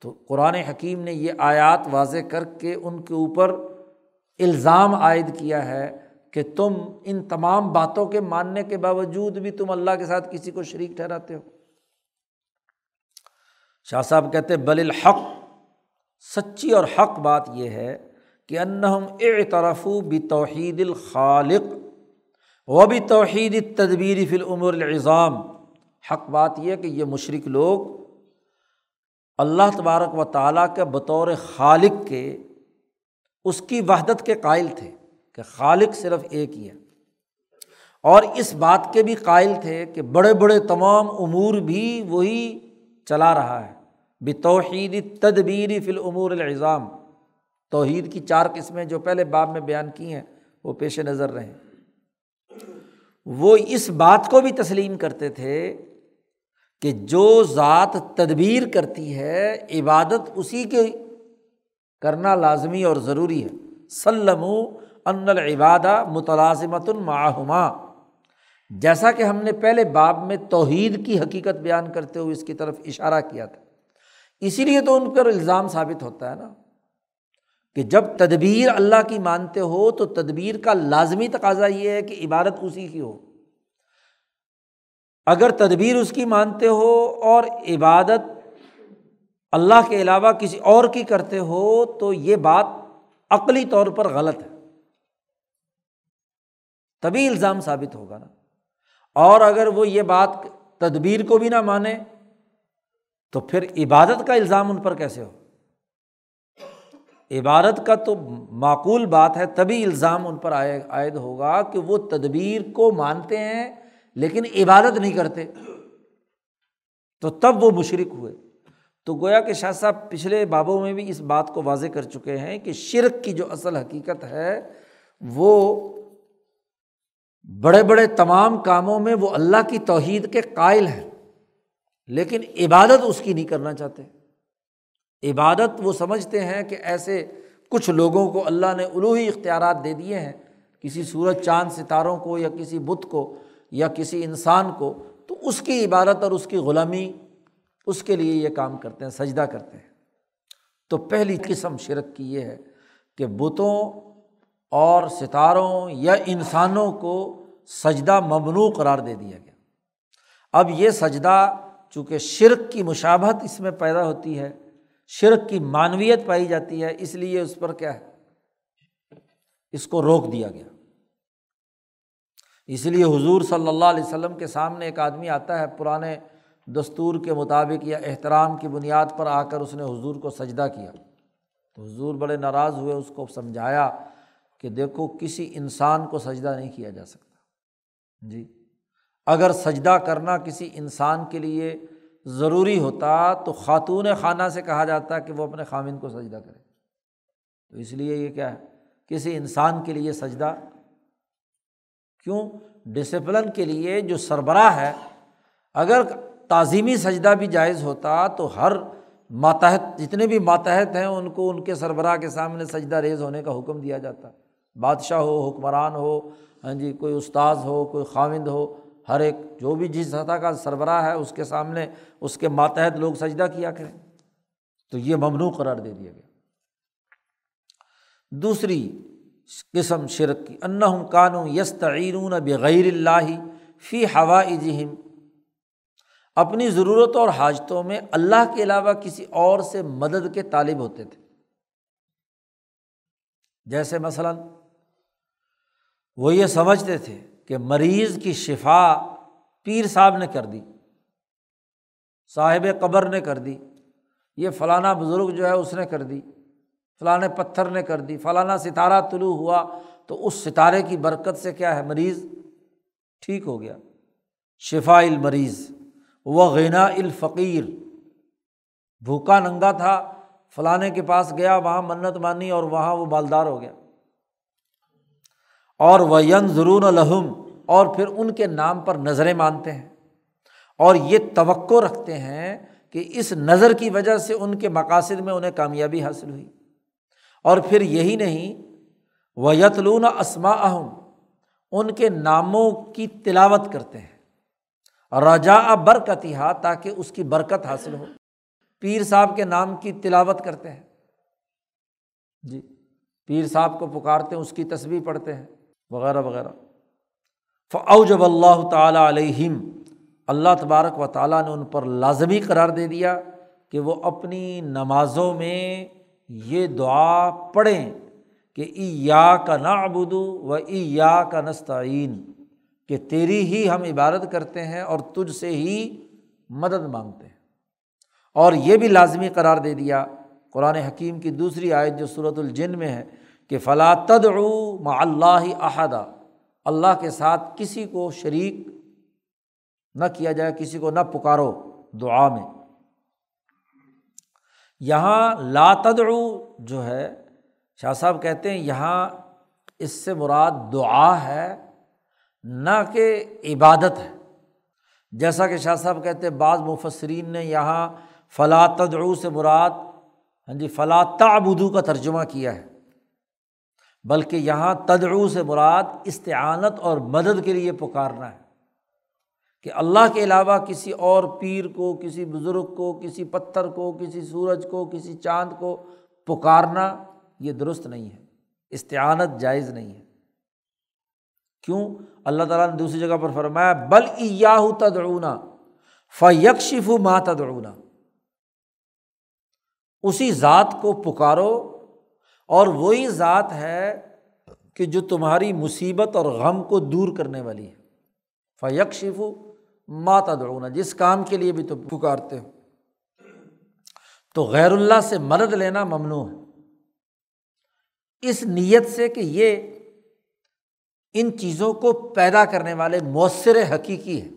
تو قرآن حکیم نے یہ آیات واضح کر کے ان کے اوپر الزام عائد کیا ہے کہ تم ان تمام باتوں کے ماننے کے باوجود بھی تم اللہ کے ساتھ کسی کو شریک ٹھہراتے ہو۔ شاہ صاحب کہتے بل الحق، سچی اور حق بات یہ ہے کہ انہم اعترف بھی توحید الخالق و بھی توحید تدبیر فی العمر العظام۔ حق بات یہ کہ یہ مشرق لوگ اللہ تبارک و تعالیٰ کے بطور خالق کے، اس کی وحدت کے قائل تھے کہ خالق صرف ایک ہی ہے۔ اور اس بات کے بھی قائل تھے کہ بڑے بڑے تمام امور بھی وہی چلا رہا ہے۔ بے توحید تدبیری فی العمور الظام توحید کی چار قسمیں جو پہلے باب میں بیان کی ہیں، وہ پیش نظر رہیں۔ وہ اس بات کو بھی تسلیم کرتے تھے کہ جو ذات تدبیر کرتی ہے، عبادت اسی کے کرنا لازمی اور ضروری ہے۔ سلم ان العبادہ متلازمت الماہما جیسا کہ ہم نے پہلے باب میں توحید کی حقیقت بیان کرتے ہوئے اس کی طرف اشارہ کیا تھا۔ اسی لیے تو ان پر الزام ثابت ہوتا ہے نا کہ جب تدبیر اللہ کی مانتے ہو تو تدبیر کا لازمی تقاضا یہ ہے کہ عبادت اسی کی ہو۔ اگر تدبیر اس کی مانتے ہو اور عبادت اللہ کے علاوہ کسی اور کی کرتے ہو تو یہ بات عقلی طور پر غلط ہے۔ تبھی الزام ثابت ہوگا نا۔ اور اگر وہ یہ بات تدبیر کو بھی نہ مانے تو پھر عبادت کا الزام ان پر کیسے ہو؟ عبادت کا تو معقول بات ہے، تبھی الزام ان پر عائد ہوگا کہ وہ تدبیر کو مانتے ہیں لیکن عبادت نہیں کرتے۔ تو تب وہ مشرق ہوئے۔ تو گویا کہ شاہ صاحب پچھلے بابوں میں بھی اس بات کو واضح کر چکے ہیں کہ شرک کی جو اصل حقیقت ہے، وہ بڑے بڑے تمام کاموں میں وہ اللہ کی توحید کے قائل ہیں۔ لیکن عبادت اس کی نہیں کرنا چاہتے۔ عبادت وہ سمجھتے ہیں کہ ایسے کچھ لوگوں کو اللہ نے الوحی اختیارات دے دیے ہیں، کسی سورج، چاند، ستاروں کو یا کسی بت کو یا کسی انسان کو، تو اس کی عبادت اور اس کی غلامی اس کے لیے یہ کام کرتے ہیں، سجدہ کرتے ہیں۔ تو پہلی قسم شرک کی یہ ہے کہ بتوں اور ستاروں یا انسانوں کو سجدہ ممنوع قرار دے دیا گیا۔ اب یہ سجدہ چونکہ شرک کی مشابت اس میں پیدا ہوتی ہے، شرک کی معنویت پائی جاتی ہے، اس لیے اس پر کیا ہے؟ اس کو روک دیا گیا۔ اس لیے حضور صلی اللہ علیہ وسلم کے سامنے ایک آدمی آتا ہے پرانے دستور کے مطابق یا احترام کی بنیاد پر آ کر اس نے حضور کو سجدہ کیا۔ تو حضور بڑے ناراض ہوئے، اس کو سمجھایا کہ دیکھو کسی انسان کو سجدہ نہیں کیا جا سکتا۔ جی۔ اگر سجدہ کرنا کسی انسان کے لیے ضروری ہوتا تو خاتون خانہ سے کہا جاتا کہ وہ اپنے خامن کو سجدہ کرے۔ تو اس لیے یہ کیا ہے؟ کسی انسان کے لیے سجدہ۔ کیوں؟ ڈسپلن کے لیے جو سربراہ ہے۔ اگر تعظیمی سجدہ بھی جائز ہوتا تو ہر ماتحت، جتنے بھی ماتحت ہیں، ان کو ان کے سربراہ کے سامنے سجدہ ریز ہونے کا حکم دیا جاتا۔ بادشاہ ہو، حکمران ہو ہاں جی کوئی استاذ ہو، کوئی خاوند ہو ہر ایک جو بھی جس سطح کا سربراہ ہے اس کے سامنے اس کے ماتحت لوگ سجدہ کیا کریں۔ تو یہ ممنوع قرار دے دیا گیا۔ دوسری قسم شرک کی ان کانوں یس تعین بغیر اللہ فی ہوا جہم اپنی ضرورتوں اور حاجتوں میں اللہ کے علاوہ کسی اور سے مدد کے طالب ہوتے تھے۔ جیسے مثلاً وہ یہ سمجھتے تھے کہ مریض کی شفا پیر صاحب نے کر دی، صاحب قبر نے کر دی، یہ فلانا بزرگ جو ہے اس نے کر دی فلاں پتھر نے کر دی، فلانا ستارہ طلوع ہوا، تو اس ستارے کی برکت سے کیا ہے مریض؟ ٹھیک ہو گیا۔ شفا المریض و غنا الفقیر۔ بھوکا ننگا تھا، فلانے کے پاس گیا، وہاں منت مانی اور وہاں وہ بالدار ہو گیا۔ اور وہ ین ضرون الحم اور پھر ان کے نام پر نظریں مانتے ہیں۔ اور یہ توقع رکھتے ہیں کہ اس نظر کی وجہ سے ان کے مقاصد میں انہیں کامیابی حاصل ہوئی۔ اور پھر یہی نہیں وہ یتلون اسما اہم ان کے ناموں کی تلاوت کرتے ہیں۔ رجا برکتہ تاکہ اس کی برکت حاصل ہو۔ پیر صاحب کے نام کی تلاوت کرتے ہیں۔ جی پیر صاحب کو پکارتے ہیں، اس کی تصویر پڑھتے ہیں۔ وغیرہ وغیرہ۔ فعو جب اللہ تعالیٰ علیہم اللہ تبارک و تعالیٰ نے ان پر لازمی قرار دے دیا کہ وہ اپنی نمازوں میں یہ دعا پڑھیں کہ ای یا کا نا ابودو و ای یا کا نستعین کہ تیری ہی ہم عبادت کرتے ہیں اور تجھ سے ہی مدد مانگتے ہیں۔ اور یہ بھی لازمی قرار دے دیا۔ قرآن حکیم کی دوسری آیت جو صورت الجن میں ہے کہ فلاں تدعو مع اللہ احدہ اللہ کے ساتھ کسی کو شریک نہ کیا جائے، کسی کو نہ پکارو دعا میں۔ یہاں لا تدعو جو ہے، شاہ صاحب کہتے ہیں یہاں اس سے مراد دعا ہے، نہ کہ عبادت ہے۔ جیسا کہ شاہ صاحب کہتے ہیں، بعض مفسرین نے یہاں فلاں تدعو سے مراد ہاں جی فلاں تعبدو کا ترجمہ کیا ہے۔ بلکہ یہاں تدعو سے مراد استعانت اور مدد کے لیے پکارنا ہے کہ اللہ کے علاوہ کسی اور پیر کو، کسی بزرگ کو، کسی پتھر کو، کسی سورج کو، کسی چاند کو پکارنا یہ درست نہیں ہے، استعانت جائز نہیں ہے۔ کیوں؟ اللہ تعالیٰ نے دوسری جگہ پر فرمایا، بل ایاہو تدعونا فیکشف ما تدعونا۔ اسی ذات کو پکارو اور وہی ذات ہے کہ جو تمہاری مصیبت اور غم کو دور کرنے والی ہے۔ فیق شفو ماتا دوڑنا جس کام کے لیے بھی تم پکارتے ہو۔ تو غیر اللہ سے مدد لینا ممنوع ہے۔ اس نیت سے کہ یہ ان چیزوں کو پیدا کرنے والے مؤثر حقیقی ہیں۔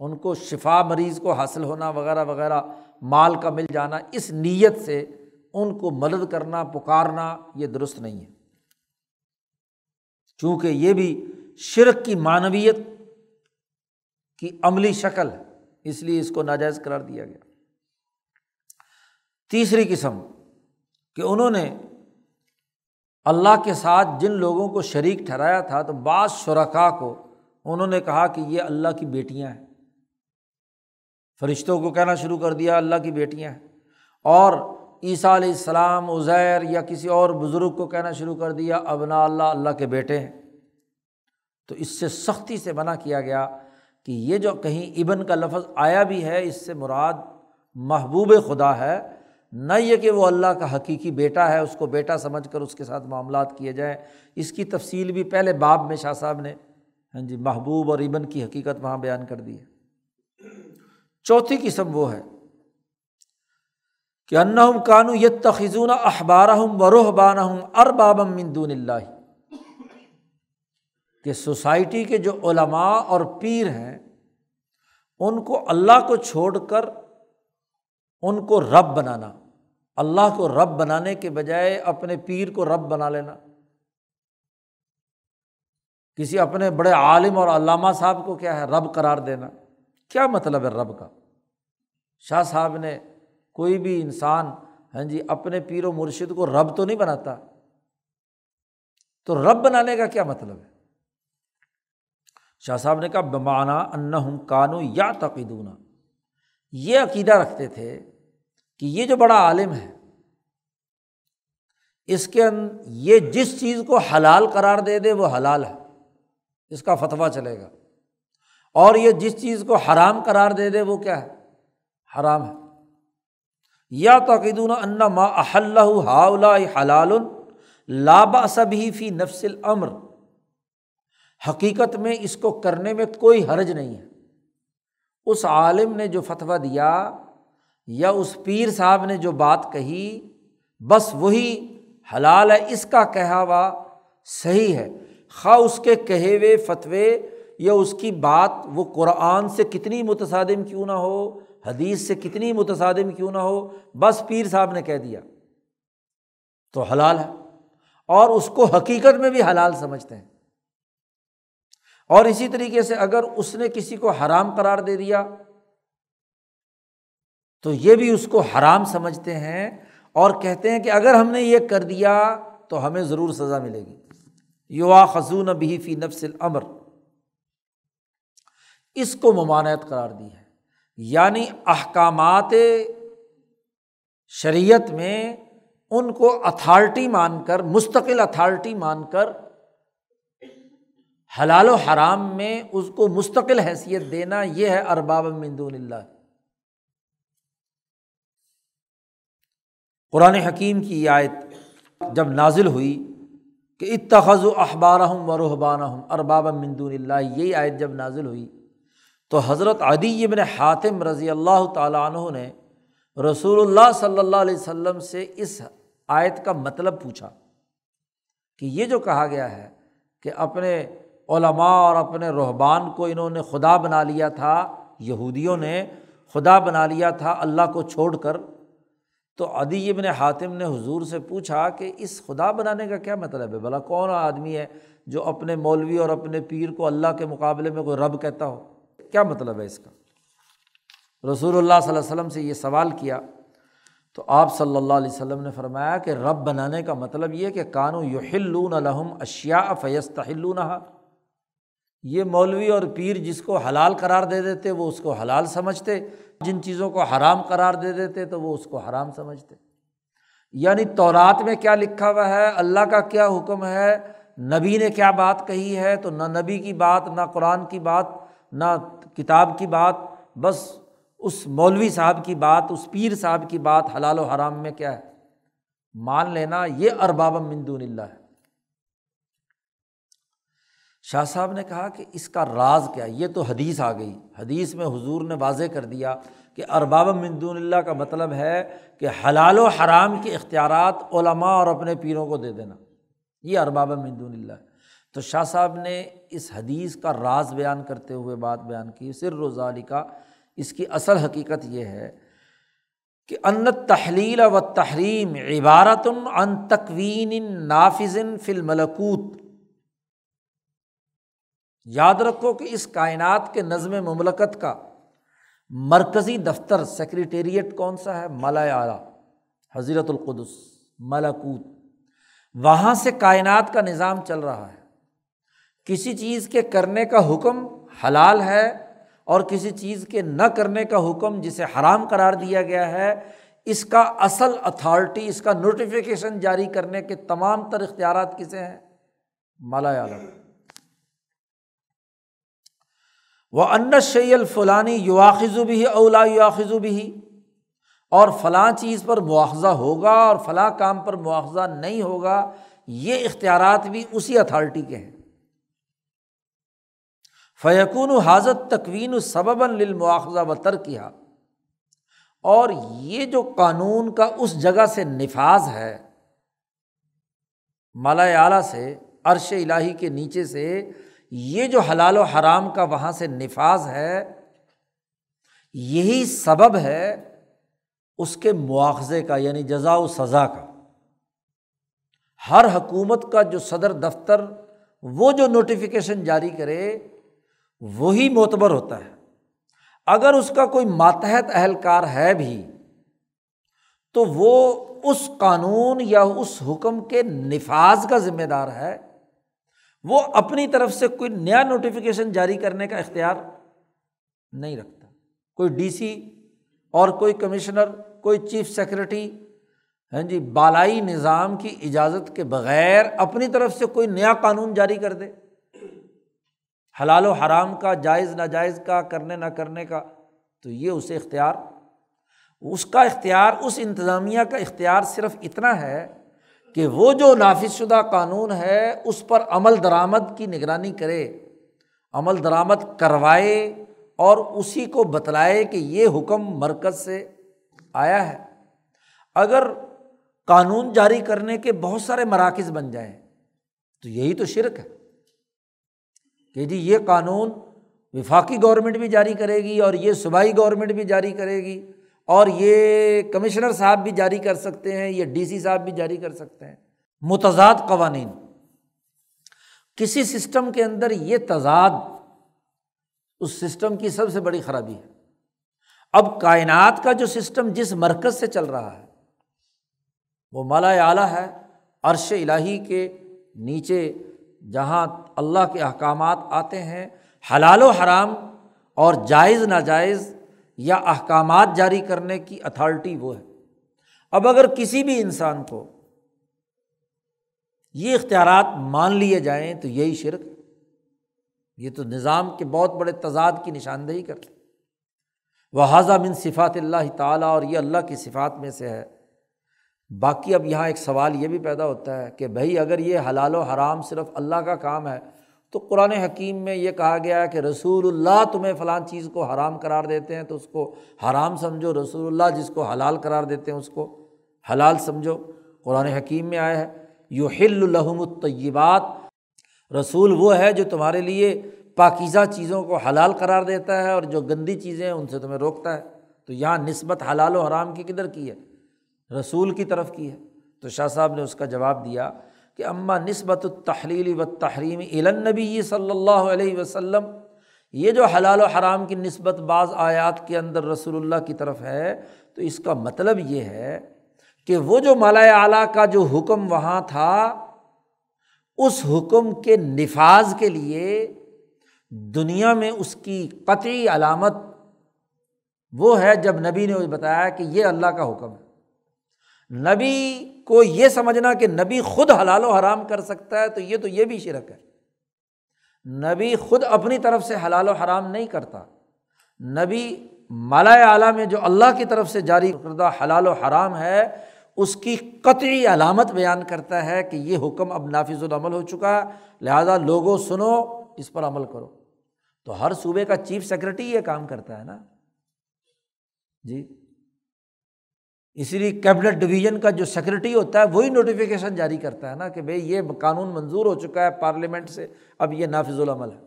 ان کو شفا مریض کو حاصل ہونا وغیرہ وغیرہ، مال کا مل جانا، اس نیت سے ان کو مدد کرنا، پکارنا یہ درست نہیں ہے۔ چونکہ یہ بھی شرک کی معنویت کی عملی شکل ہے، اس لیے اس کو ناجائز قرار دیا گیا۔ تیسری قسم، کہ انہوں نے اللہ کے ساتھ جن لوگوں کو شریک ٹھہرایا تھا، تو بعض شرکا کو انہوں نے کہا کہ یہ اللہ کی بیٹیاں ہیں۔ فرشتوں کو کہنا شروع کر دیا، اللہ کی بیٹیاں ہیں۔ اور عیسیٰ علیہ السلام، عزیر یا کسی اور بزرگ کو کہنا شروع کر دیا، ابنا اللہ اللہ کے بیٹے ہیں۔ تو اس سے سختی سے منع کیا گیا کہ یہ جو کہیں ابن کا لفظ آیا بھی ہے، اس سے مراد محبوب خدا ہے۔ نہ یہ کہ وہ اللہ کا حقیقی بیٹا ہے، اس کو بیٹا سمجھ کر اس کے ساتھ معاملات کیے جائیں۔ اس کی تفصیل بھی پہلے باب میں شاہ صاحب نے ہاں جی محبوب اور ابن کی حقیقت وہاں بیان کر دی ہے۔ چوتھی قسم وہ ہے کہ ان کانو یہ تخذون اخبار ہوں وروح بان ہوں اربابم مندون اللہ۔ کہ سوسائٹی کے جو علماء اور پیر ہیں، ان کو اللہ کو چھوڑ کر ان کو رب بنانا۔ اللہ کو رب بنانے کے بجائے اپنے پیر کو رب بنا لینا۔ کسی اپنے بڑے عالم اور علامہ صاحب کو کیا ہے؟ رب قرار دینا۔ کیا مطلب ہے رب کا؟ شاہ صاحب نے کوئی بھی انسان ہاں جی اپنے پیر و مرشد کو رب تو نہیں بناتا۔ تو رب بنانے کا کیا مطلب ہے؟ شاہ صاحب نے کہا بمانا ان کانو یا تقیدون یہ عقیدہ رکھتے تھے کہ یہ جو بڑا عالم ہے، اس کے ان، یہ جس چیز کو حلال قرار دے دے، وہ حلال ہے۔ اس کا فتویٰ چلے گا۔ اور یہ جس چیز کو حرام قرار دے دے، وہ کیا ہے؟ حرام ہے۔ یا توقیدون ان ما احل ہا حلال لابا سبھی فی نفس العمر حقیقت میں اس کو کرنے میں کوئی حرج نہیں ہے۔ اس عالم نے جو فتویٰ دیا یا اس پیر صاحب نے جو بات کہی، بس وہی حلال ہے، اس کا کہا ہوا صحیح ہے۔ خواہ اس کے کہے ہوئے فتوے یا اس کی بات وہ قرآن سے کتنی متصادم کیوں نہ ہو حدیث سے کتنی متصادم کیوں نہ ہو؟ بس پیر صاحب نے کہہ دیا۔ تو حلال ہے۔ اور اس کو حقیقت میں بھی حلال سمجھتے ہیں۔ اور اسی طریقے سے اگر اس نے کسی کو حرام قرار دے دیا، تو یہ بھی اس کو حرام سمجھتے ہیں اور کہتے ہیں کہ اگر ہم نے یہ کر دیا تو ہمیں ضرور سزا ملے گی۔ یوا خزون بھی فی نفس العمر اس کو ممانعت قرار دی ہے۔ یعنی احکامات شریعت میں ان کو اتھارٹی مان کر، مستقل اتھارٹی مان کر حلال و حرام میں اس کو مستقل حیثیت دینا یہ ہے ارباب مندون اللہ۔ قرآن حکیم کی آیت جب نازل ہوئی کہ اتخذ و اخبار ہوں و رحبان ہوں ارباب مندون اللہ، یہی آیت جب نازل ہوئی تو حضرت عدی ابن حاتم رضی اللہ تعالیٰ عنہ نے رسول اللہ صلی اللہ علیہ وسلم سے اس آیت کا مطلب پوچھا کہ یہ جو کہا گیا ہے کہ اپنے علماء اور اپنے رحبان کو انہوں نے خدا بنا لیا تھا، یہودیوں نے خدا بنا لیا تھا اللہ کو چھوڑ کر، تو ادی ابن حاتم نے حضور سے پوچھا کہ اس خدا بنانے کا کیا مطلب ہے؟ بھلا کون آدمی ہے جو اپنے مولوی اور اپنے پیر کو اللہ کے مقابلے میں کوئی رب کہتا ہو؟ کیا مطلب ہے اس کا؟ رسول اللہ صلی اللہ علیہ وسلم سے یہ سوال کیا تو آپ صلی اللہ علیہ وسلم نے فرمایا کہ رب بنانے کا مطلب یہ کہ کانو یحلون الحم اشیا فیستحلون یہ مولوی اور پیر جس کو حلال قرار دے دیتے وہ اس کو حلال سمجھتے، جن چیزوں کو حرام قرار دے دیتے تو وہ اس کو حرام سمجھتے۔ یعنی تورات میں کیا لکھا ہوا ہے؟ اللہ کا کیا حکم ہے؟ نبی نے کیا بات کہی ہے؟ تو نہ نبی کی بات، نہ قرآن کی بات، نہ کتاب کی بات، بس اس مولوی صاحب کی بات، اس پیر صاحب کی بات حلال و حرام میں کیا ہے؟ مان لینا یہ ارباب مندون اللہ ہے۔ شاہ صاحب نے کہا کہ اس کا راز کیا؟ یہ تو حدیث آ گئی۔ حدیث میں حضور نے واضح کر دیا کہ ارباب مندون اللہ کا مطلب ہے کہ حلال و حرام کے اختیارات علماء اور اپنے پیروں کو دے دینا۔ یہ ارباب مندون اللہ ہے۔ تو شاہ صاحب نے اس حدیث کا راز بیان کرتے ہوئے بات بیان کی، سر روزالی کا۔ اس کی اصل حقیقت یہ ہے کہ ان تحلیل و تحریم عبارت ان تقوین نافذن فل ملکوت یاد رکھو کہ اس کائنات کے نظم مملکت کا مرکزی دفتر، سیکریٹریٹ کون سا ہے؟ مالا اعلیٰ، حضرت القدس ملاکوت وہاں سے کائنات کا نظام چل رہا ہے۔ کسی چیز کے کرنے کا حکم حلال ہے اور کسی چیز کے نہ کرنے کا حکم جسے حرام قرار دیا گیا ہے، اس کا اصل اتھارٹی اس کا نوٹیفیکیشن جاری کرنے کے تمام تر اختیارات کسے ہیں؟ مالا اعلیٰ وہ ان شعی الفلانی یواخذ بھی اولا یواخذ بھی اور فلاں چیز پر مواخذہ ہوگا اور فلاں کام پر مواخذہ نہیں ہوگا، یہ اختیارات بھی اسی اتھارٹی کے ہیں۔ فیقون و حاضت تقوین سبب للمواخذہ و تر کیا اور یہ جو قانون کا اس جگہ سے نفاذ ہے، مالا اعلیٰ سے، عرش الٰہی کے نیچے سے، یہ جو حلال و حرام کا وہاں سے نفاذ ہے، یہی سبب ہے اس کے مواخذے کا یعنی جزا و سزا کا۔ ہر حکومت کا جو صدر دفتر، وہ جو نوٹیفیکیشن جاری کرے وہی معتبر ہوتا ہے۔ اگر اس کا کوئی ماتحت اہلکار ہے بھی، تو وہ اس قانون یا اس حکم کے نفاذ کا ذمہ دار ہے۔ وہ اپنی طرف سے کوئی نیا نوٹیفیکیشن جاری کرنے کا اختیار نہیں رکھتا۔ کوئی ڈی سی اور کوئی کمشنر، کوئی چیف سیکرٹری ہاں جی بالائی نظام کی اجازت کے بغیر اپنی طرف سے کوئی نیا قانون جاری کر دے۔ حلال و حرام کا، جائز، ناجائز کا، کرنے، نہ کرنے کا، تو یہ اسے اختیار، اس کا اختیار، اس انتظامیہ کا اختیار صرف اتنا ہے کہ وہ جو نافذ شدہ قانون ہے، اس پر عمل درآمد کی نگرانی کرے، عمل درآمد کروائے اور اسی کو بتلائے کہ یہ حکم مرکز سے آیا ہے۔ اگر قانون جاری کرنے کے بہت سارے مراکز بن جائیں، تو یہی تو شرک ہے۔ کہ جی یہ قانون وفاقی گورنمنٹ بھی جاری کرے گی اور یہ صوبائی گورنمنٹ بھی جاری کرے گی اور یہ کمشنر صاحب بھی جاری کر سکتے ہیں، یہ ڈی سی صاحب بھی جاری کر سکتے ہیں۔ متضاد قوانین۔ کسی سسٹم کے اندر یہ تضاد اس سسٹم کی سب سے بڑی خرابی ہے۔ اب کائنات کا جو سسٹم جس مرکز سے چل رہا ہے، وہ مالا اعلیٰ ہے، عرش الٰہی کے نیچے جہاں اللہ کے احکامات آتے ہیں، حلال و حرام اور جائز ناجائز یا احکامات جاری کرنے کی اتھارٹی وہ ہے۔ اب اگر کسی بھی انسان کو یہ اختیارات مان لیے جائیں تو یہی شرک یہ تو نظام کے بہت بڑے تضاد کی نشاندہی کرتے وہ حاضہ من صفات اللہ تعالیٰ اور یہ اللہ کی صفات میں سے ہے۔ باقی اب یہاں ایک سوال یہ بھی پیدا ہوتا ہے کہ بھائی اگر یہ حلال و حرام صرف اللہ کا کام ہے، تو قرآن حکیم میں یہ کہا گیا ہے کہ رسول اللہ تمہیں فلاں چیز کو حرام قرار دیتے ہیں، تو اس کو حرام سمجھو، رسول اللہ جس کو حلال قرار دیتے ہیں اس کو حلال سمجھو۔ قرآن حکیم میں آیا ہے یو ہل الحم الطیبات۔ رسول وہ ہے جو تمہارے لیے پاکیزہ چیزوں کو حلال قرار دیتا ہے اور جو گندی چیزیں ہیں ان سے تمہیں روکتا ہے۔ تو یہاں نسبت حلال و حرام کی کدھر کی ہے؟ رسول کی طرف کی ہے۔ تو شاہ صاحب نے اس کا جواب دیا کہ اماں نسبت التحلیل و تحریم النبی صلی اللہ علیہ وسلم، یہ جو حلال و حرام کی نسبت بعض آیات کے اندر رسول اللہ کی طرف ہے، تو اس کا مطلب یہ ہے کہ وہ جو مالا اعلیٰ کا جو حکم وہاں تھا، اس حکم کے نفاذ کے لیے دنیا میں اس کی قطعی علامت وہ ہے جب نبی نے بتایا کہ یہ اللہ کا حکم ہے۔ نبی کو یہ سمجھنا کہ نبی خود حلال و حرام کر سکتا ہے تو یہ تو یہ بھی شرک ہے۔ نبی خود اپنی طرف سے حلال و حرام نہیں کرتا۔ نبی مالا اعلیٰ میں جو اللہ کی طرف سے جاری کردہ حلال و حرام ہے، اس کی قطعی علامت بیان کرتا ہے کہ یہ حکم اب نافذ العمل ہو چکا ہے۔ لہٰذا لوگوں سنو، اس پر عمل کرو۔ تو ہر صوبے کا چیف سیکرٹری یہ کام کرتا ہے نا۔ جی۔ اسی لیے کیبنٹ ڈویژن کا جو سیکرٹری ہوتا ہے وہی نوٹیفیکیشن جاری کرتا ہے نا کہ بھائی یہ قانون منظور ہو چکا ہے پارلیمنٹ سے، اب یہ نافذ العمل ہے۔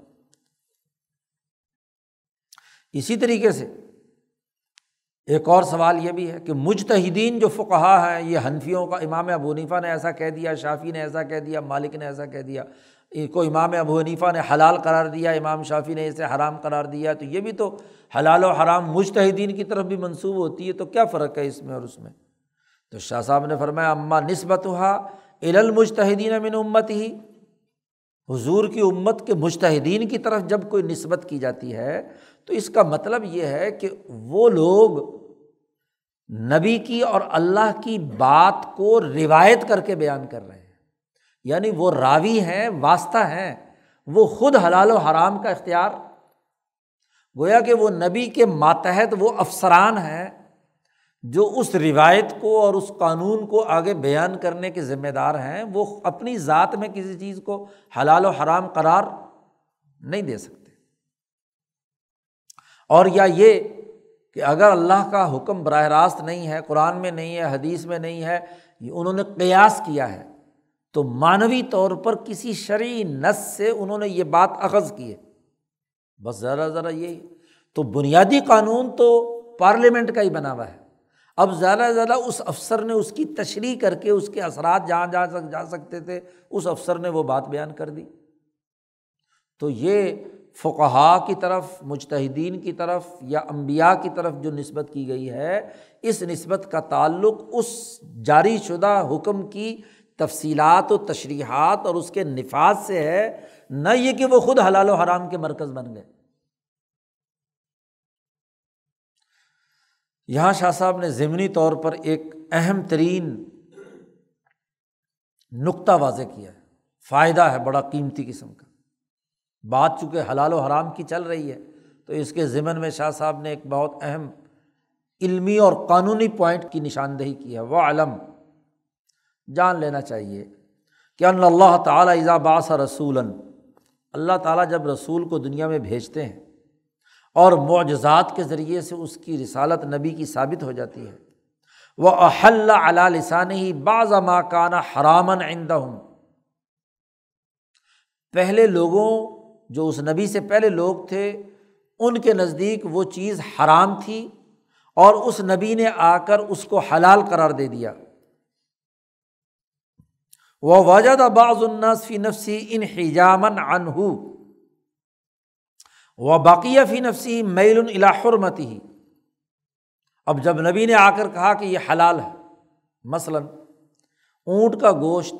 اسی طریقے سے ایک اور سوال یہ بھی ہے کہ مجتہدین جو فقہا ہیں، یہ حنفیوں کا امام ابو حنیفہ نے ایسا کہہ دیا شافی نے ایسا کہہ دیا، مالک نے ایسا کہہ دیا کو امام ابو حنیفہ نے حلال قرار دیا، امام شافی نے اسے حرام قرار دیا، تو یہ بھی تو حلال و حرام مجتہدین کی طرف بھی منسوب ہوتی ہے، تو کیا فرق ہے اس میں اور اس میں؟ تو شاہ صاحب نے فرمایا اماں نسبت ہوا المجتہدین امن امت ہی حضور کی امت کے مشتحدین کی طرف جب کوئی نسبت کی جاتی ہے، تو اس کا مطلب یہ ہے کہ وہ لوگ نبی کی اور اللہ کی بات کو روایت کر کے بیان کر رہے ہیں۔ یعنی وہ راوی ہیں، واسطہ ہیں، وہ خود حلال و حرام کا اختیار۔ گویا کہ وہ نبی کے ماتحت وہ افسران ہیں جو اس روایت کو اور اس قانون کو آگے بیان کرنے کے ذمہ دار ہیں، وہ اپنی ذات میں کسی چیز کو حلال و حرام قرار نہیں دے سکتے۔ اور یا یہ کہ اگر اللہ کا حکم براہ راست نہیں ہے، قرآن میں نہیں ہے، حدیث میں نہیں ہے انہوں نے قیاس کیا ہے۔ تو معنوی طور پر کسی شرعی نس سے انہوں نے یہ بات اخذ کی ہے۔ بس ذرا ذرا یہی تو بنیادی قانون تو پارلیمنٹ کا ہی بنا ہوا ہے۔ اب زیادہ زیادہ اس افسر نے اس کی تشریح کر کے اس کے اثرات جہاں جا جا سکتے تھے، اس افسر نے وہ بات بیان کر دی۔ تو یہ فقہا کی طرف، مجتہدین کی طرف یا امبیا کی طرف جو نسبت کی گئی ہے، اس نسبت کا تعلق اس جاری شدہ حکم کی تفصیلات و تشریحات اور اس کے نفاذ سے ہے، نہ یہ کہ وہ خود حلال و حرام کے مرکز بن گئے۔ یہاں شاہ صاحب نے ضمنی طور پر ایک اہم ترین نقطہ واضح کیا ہے۔ فائدہ ہے بڑا قیمتی قسم کا۔ بات چونکہ حلال و حرام کی چل رہی ہے، تو اس کے ضمن میں شاہ صاحب نے ایک بہت اہم علمی اور قانونی پوائنٹ کی نشاندہی کی ہے۔ وہ علم جان لینا چاہیے کہ ان اللہ تعالیٰ ایزا باس رسول اللہ تعالیٰ جب رسول کو دنیا میں بھیجتے ہیں اور معجزات کے ذریعے سے اس کی رسالت نبی کی ثابت ہو جاتی ہے، وہ احل علا لسان ہی بعض ماکانہ حرامن آئندہ ہوں پہلے لوگوں، جو اس نبی سے پہلے لوگ تھے، ان کے نزدیک وہ چیز حرام تھی اور اس نبی نے آ کر اس کو حلال قرار دے دیا۔ وہ واجد بعض فی نفسی ان حجامن انہ وہ باقیہ فی نفسی میل الحرمتی ہی اب جب نبی نے آ کر کہا کہ یہ حلال ہے، مثلاً اونٹ کا گوشت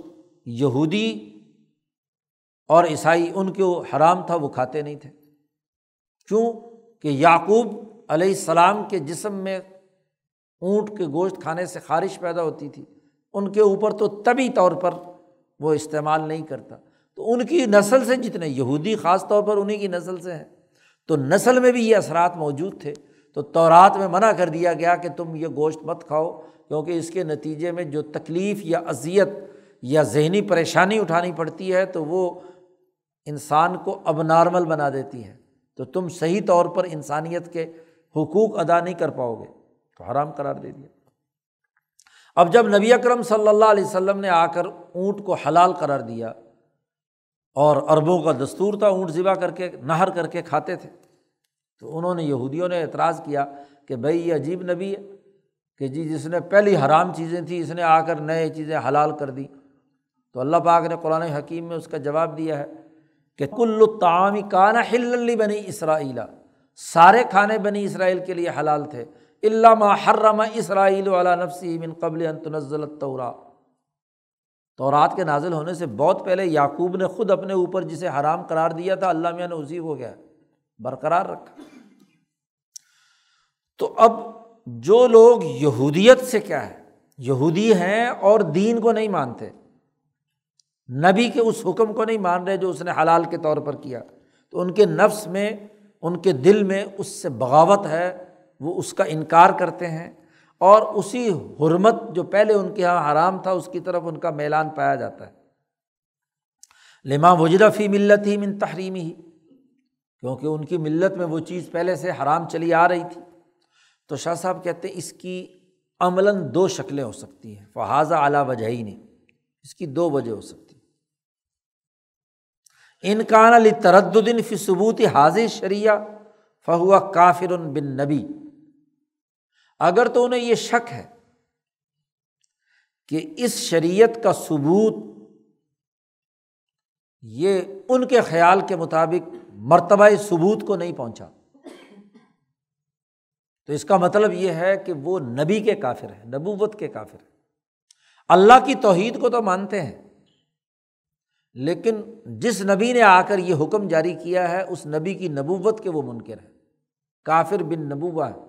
یہودی اور عیسائی، ان کو حرام تھا، وہ کھاتے نہیں تھے۔ کیوں؟ کہ یعقوب علیہ السلام کے جسم میں اونٹ کے گوشت کھانے سے خارش پیدا ہوتی تھی۔ ان کے اوپر تو طبی طور پر وہ استعمال نہیں کرتا۔ تو ان کی نسل سے جتنے یہودی خاص طور پر انہیں کی نسل سے ہیں، تو نسل میں بھی یہ اثرات موجود تھے۔ تو تورات میں منع کر دیا گیا کہ تم یہ گوشت مت کھاؤ، کیونکہ اس کے نتیجے میں جو تکلیف یا اذیت یا ذہنی پریشانی اٹھانی پڑتی ہے، تو وہ انسان کو اب نارمل بنا دیتی ہے۔ تو تم صحیح طور پر انسانیت کے حقوق ادا نہیں کر پاؤ گے۔ تو حرام قرار دے دیا۔ اب جب نبی اکرم صلی اللہ علیہ وسلم نے آ کر اونٹ کو حلال قرار دیا اور اربوں کا دستور تھا اونٹ ذبح کر کے، نہر کر کے کھاتے تھے، تو انہوں نے، یہودیوں نے اعتراض کیا کہ بھائی یہ عجیب نبی ہے کہ جی جس نے پہلی حرام چیزیں تھیں، اس نے آ کر نئے چیزیں حلال کر دی تو اللہ پاک نے قرآن حکیم میں اس کا جواب دیا ہے کہ کل تعامی کانا ہل بنی اسرائیلا سارے کھانے بنی اسرائیل کے لیے حلال تھے۔ علامہ حرم اسرائیل علیہ نفسی من قبل تنزل التورا تو رات کے نازل ہونے سے بہت پہلے یعقوب نے خود اپنے اوپر جسے حرام قرار دیا تھا، اللہ میاں نے اسی ہو گیا برقرار رکھا۔ تو اب جو لوگ یہودیت سے کیا ہے، یہودی ہیں اور دین کو نہیں مانتے، نبی کے اس حکم کو نہیں مان رہے جو اس نے حلال کے طور پر کیا، تو ان کے نفس میں، ان کے دل میں اس سے بغاوت ہے۔ وہ اس کا انکار کرتے ہیں اور اسی حرمت جو پہلے ان کے یہاں حرام تھا، اس کی طرف ان کا میلان پایا جاتا ہے۔ لما وجرا فی ملت ہی من تحریمی ہی کیونکہ ان کی ملت میں وہ چیز پہلے سے حرام چلی آ رہی تھی۔ تو شاہ صاحب کہتے ہیں، اس کی عملاً دو شکلیں ہو سکتی ہیں فحاظہ اعلیٰ وجہ ہی نہیں اس کی دو وجہ ہو سکتی انکان علی تردن فی ثبوت حاضر شریعہ فہوا کافر بن نبی۔ اگر تو انہیں یہ شک ہے کہ اس شریعت کا ثبوت یہ ان کے خیال کے مطابق مرتبہ ثبوت کو نہیں پہنچا، تو اس کا مطلب یہ ہے کہ وہ نبی کے کافر ہے نبوت کے کافر ہے اللہ کی توحید کو تو مانتے ہیں، لیکن جس نبی نے آ کر یہ حکم جاری کیا ہے، اس نبی کی نبوت کے وہ منکر ہے کافر بن نبوا ہے۔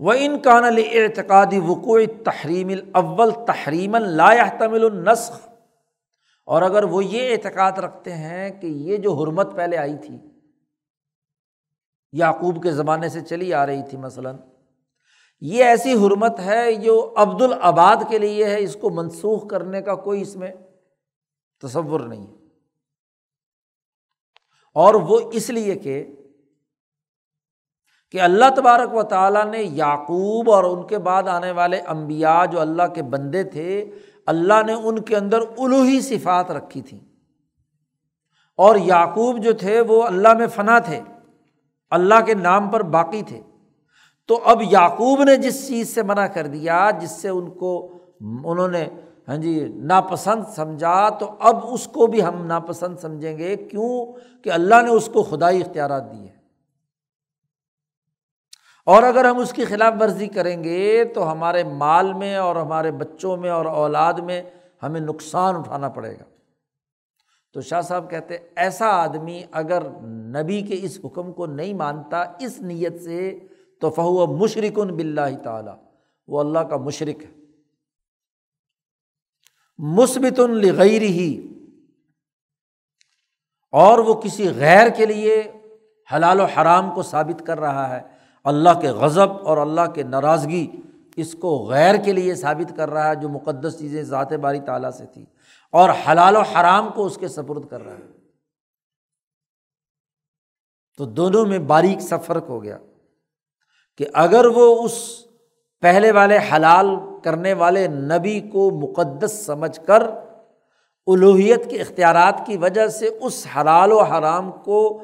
وہ ان کان اعتقادی وقوع تحریم الاول تحریم لا تمل النسخ۔ اور اگر وہ یہ اعتقاد رکھتے ہیں کہ یہ جو حرمت پہلے آئی تھی، یعقوب کے زمانے سے چلی آ رہی تھی مثلاً، یہ ایسی حرمت ہے جو عبد العباد کے لیے ہے، اس کو منسوخ کرنے کا کوئی اس میں تصور نہیں اور وہ اس لیے کہ کہ اللہ تبارک و تعالیٰ نے یعقوب اور ان کے بعد آنے والے امبیا جو اللہ کے بندے تھے، اللہ نے ان کے اندر الوحی صفات رکھی تھی اور یعقوب جو تھے، وہ اللہ میں فنا تھے، اللہ کے نام پر باقی تھے۔ تو اب یعقوب نے جس چیز سے منع کر دیا، جس سے ان کو انہوں نے ہاں جی ناپسند سمجھا، تو اب اس کو بھی ہم ناپسند سمجھیں گے۔ کیوں؟ کہ اللہ نے اس کو خدائی اختیارات دی ہے اور اگر ہم اس کی خلاف ورزی کریں گے تو ہمارے مال میں اور ہمارے بچوں میں اور اولاد میں ہمیں نقصان اٹھانا پڑے گا۔ تو شاہ صاحب کہتے ایسا آدمی اگر نبی کے اس حکم کو نہیں مانتا، اس نیت سے تو فہو مشرق بلّہ تعالیٰ، وہ اللہ کا مشرق ہے۔ مثبت الغیر ہی اور وہ کسی غیر کے لیے حلال و حرام کو ثابت کر رہا ہے۔ اللہ کے غضب اور اللہ کے ناراضگی اس کو غیر کے لیے ثابت کر رہا ہے، جو مقدس چیزیں ذات باری تعالیٰ سے تھی اور حلال و حرام کو اس کے سپرد کر رہا ہے۔ تو دونوں میں باریک سا فرق ہو گیا کہ اگر وہ اس پہلے والے حلال کرنے والے نبی کو مقدس سمجھ کر الوحیت کے اختیارات کی وجہ سے اس حلال و حرام کو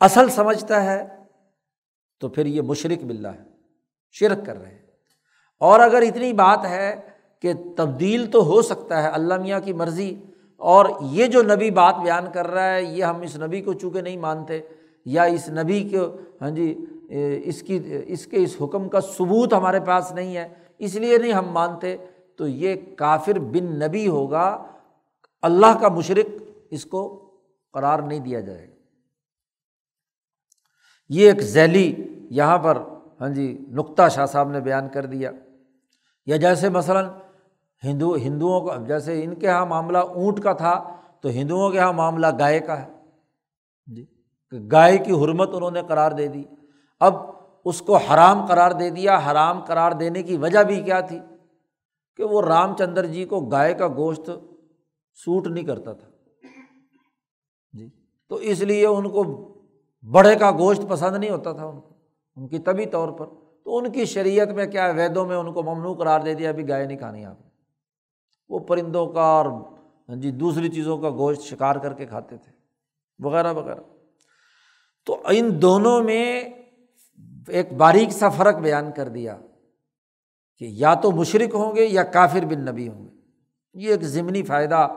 اصل سمجھتا ہے تو پھر یہ مشرق بلّہ ہے، شرک کر رہے ہیں۔ اور اگر اتنی بات ہے کہ تبدیل تو ہو سکتا ہے اللہ میاں کی مرضی، اور یہ جو نبی بات بیان کر رہا ہے، یہ ہم اس نبی کو چونکہ نہیں مانتے، یا اس نبی کو ہاں جی اس کی، اس کے اس حکم کا ثبوت ہمارے پاس نہیں ہے، اس لیے نہیں ہم مانتے، تو یہ کافر بن نبی ہوگا۔ اللہ کا مشرق اس کو قرار نہیں دیا جائے گا۔ یہ ایک ذیلی یہاں پر ہاں جی نقطہ شاہ صاحب نے بیان کر دیا۔ یا جیسے مثلاً ہندو، ہندوؤں کا جیسے ان کے یہاں معاملہ اونٹ کا تھا تو ہندوؤں کے یہاں معاملہ گائے کا ہے۔ جی گائے کی حرمت انہوں نے قرار دے دی۔ اب اس کو حرام قرار دے دیا۔ حرام قرار دینے کی وجہ بھی کیا تھی؟ کہ وہ رام چندر جی کو گائے کا گوشت سوٹ نہیں کرتا تھا۔ جی تو اس لیے ان کو بڑے کا گوشت پسند نہیں ہوتا تھا ان کو، ان کی طبی طور پر۔ تو ان کی شریعت میں کیا ویدوں میں ان کو ممنوع قرار دے دیا، ابھی گائے نہیں کھانی آپ نے۔ وہ پرندوں کا اور ہاں جی دوسری چیزوں کا گوشت شکار کر کے کھاتے تھے، وغیرہ وغیرہ۔ تو ان دونوں میں ایک باریک سا فرق بیان کر دیا کہ یا تو مشرق ہوں گے یا کافر بن نبی ہوں گے۔ یہ ایک ضمنی فائدہ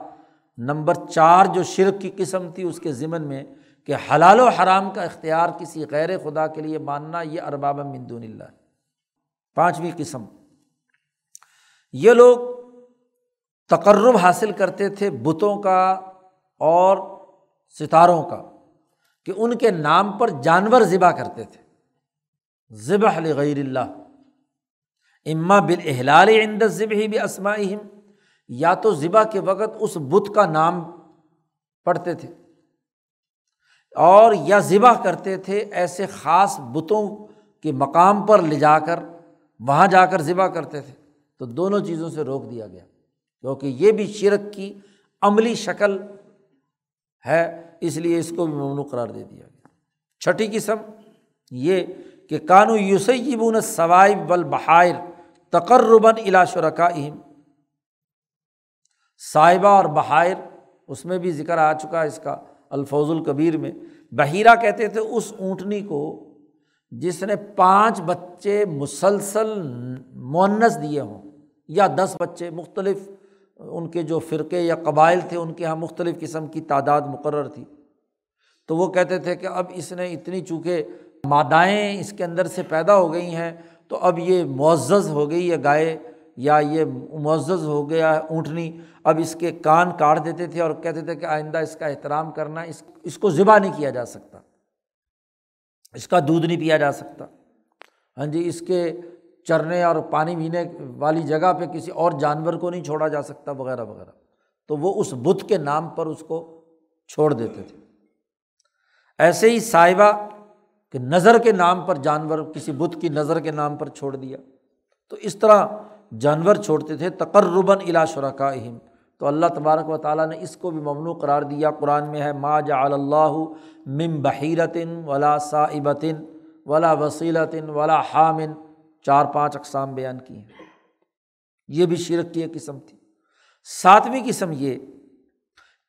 نمبر چار جو شرک کی قسم تھی، اس کے ضمن میں کہ حلال و حرام کا اختیار کسی غیر خدا کے لیے ماننا یہ ارباب مندون اللہ پانچویں قسم۔ یہ لوگ تقرب حاصل کرتے تھے بتوں کا اور ستاروں کا کہ ان کے نام پر جانور ذبح کرتے تھے۔ ذبح غیر اللہ۔ اما بالاحلال عند ذبح بھی اسما یا تو ذبح کے وقت اس بت کا نام پڑھتے تھے۔ اور یا ذبح کرتے تھے ایسے خاص بتوں کے مقام پر لے جا کر، وہاں جا کر ذبح کرتے تھے۔ تو دونوں چیزوں سے روک دیا گیا۔ کیونکہ یہ بھی شرک کی عملی شکل ہے، اس لیے اس کو بھی ممنوع قرار دے دیا گیا۔ چھٹی قسم یہ کہ کانو یوسیبون ثوائب بل بحائر تقرباً الا شرکا اہم صاحبہ اور بحائر، اس میں بھی ذکر آ چکا ہے اس کا الفوظ القبیر میں بحیرہ کہتے تھے اس اونٹنی کو جس نے پانچ بچے مسلسل معنس دیے ہوں یا دس بچے مختلف، ان کے جو فرقے یا قبائل تھے، ان کے یہاں مختلف قسم کی تعداد مقرر تھی۔ تو وہ کہتے تھے کہ اب اس نے اتنی، چونکہ مادائیں اس کے اندر سے پیدا ہو گئی ہیں، تو اب یہ معزز ہو گئی ہے گائے یا یہ معزز ہو گیا ہے اونٹنی، اب اس کے کان کاٹ دیتے تھے اور کہتے تھے کہ آئندہ اس کا احترام کرنا، اس اس کو ذبح نہیں کیا جا سکتا۔ اس کا دودھ نہیں پیا جا سکتا۔ ہاں جی اس کے چرنے اور پانی پینے والی جگہ پہ کسی اور جانور کو نہیں چھوڑا جا سکتا، وغیرہ وغیرہ۔ تو وہ اس بت کے نام پر اس کو چھوڑ دیتے تھے۔ ایسے ہی صاحبہ کہ نظر کے نام پر جانور، کسی بت کی نظر کے نام پر چھوڑ دیا۔ تو اس طرح جانور چھوڑتے تھے، تقرباً الا شرکا تو اللہ تبارک و تعالیٰ نے اس کو بھی ممنوع قرار دیا۔ قرآن میں ہے، ما جا اللہ مم بحیرتن ولا صابطن ولا وسیلتن ولا حامن چار پانچ اقسام بیان کی ہیں۔ یہ بھی شرک کی ایک قسم تھی۔ ساتویں قسم یہ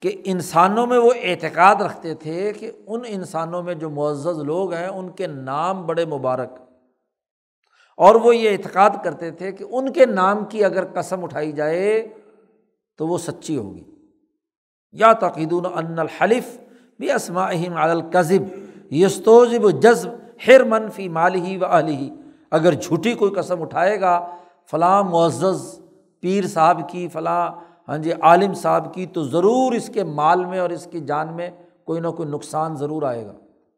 کہ انسانوں میں وہ اعتقاد رکھتے تھے کہ ان انسانوں میں جو معزز لوگ ہیں، ان کے نام بڑے مبارک۔ اور وہ یہ اعتقاد کرتے تھے کہ ان کے نام کی اگر قسم اٹھائی جائے تو وہ سچی ہوگی۔ یا تقیدون ان الحلف بھی اسما القذب یستوزب جذب ہر منفی مال ہی و علی اگر جھوٹی کوئی قسم اٹھائے گا، فلاں معزز پیر صاحب کی، فلاں ہاں جی عالم صاحب کی، تو ضرور اس کے مال میں اور اس کی جان میں کوئی نہ کوئی نقصان ضرور آئے گا۔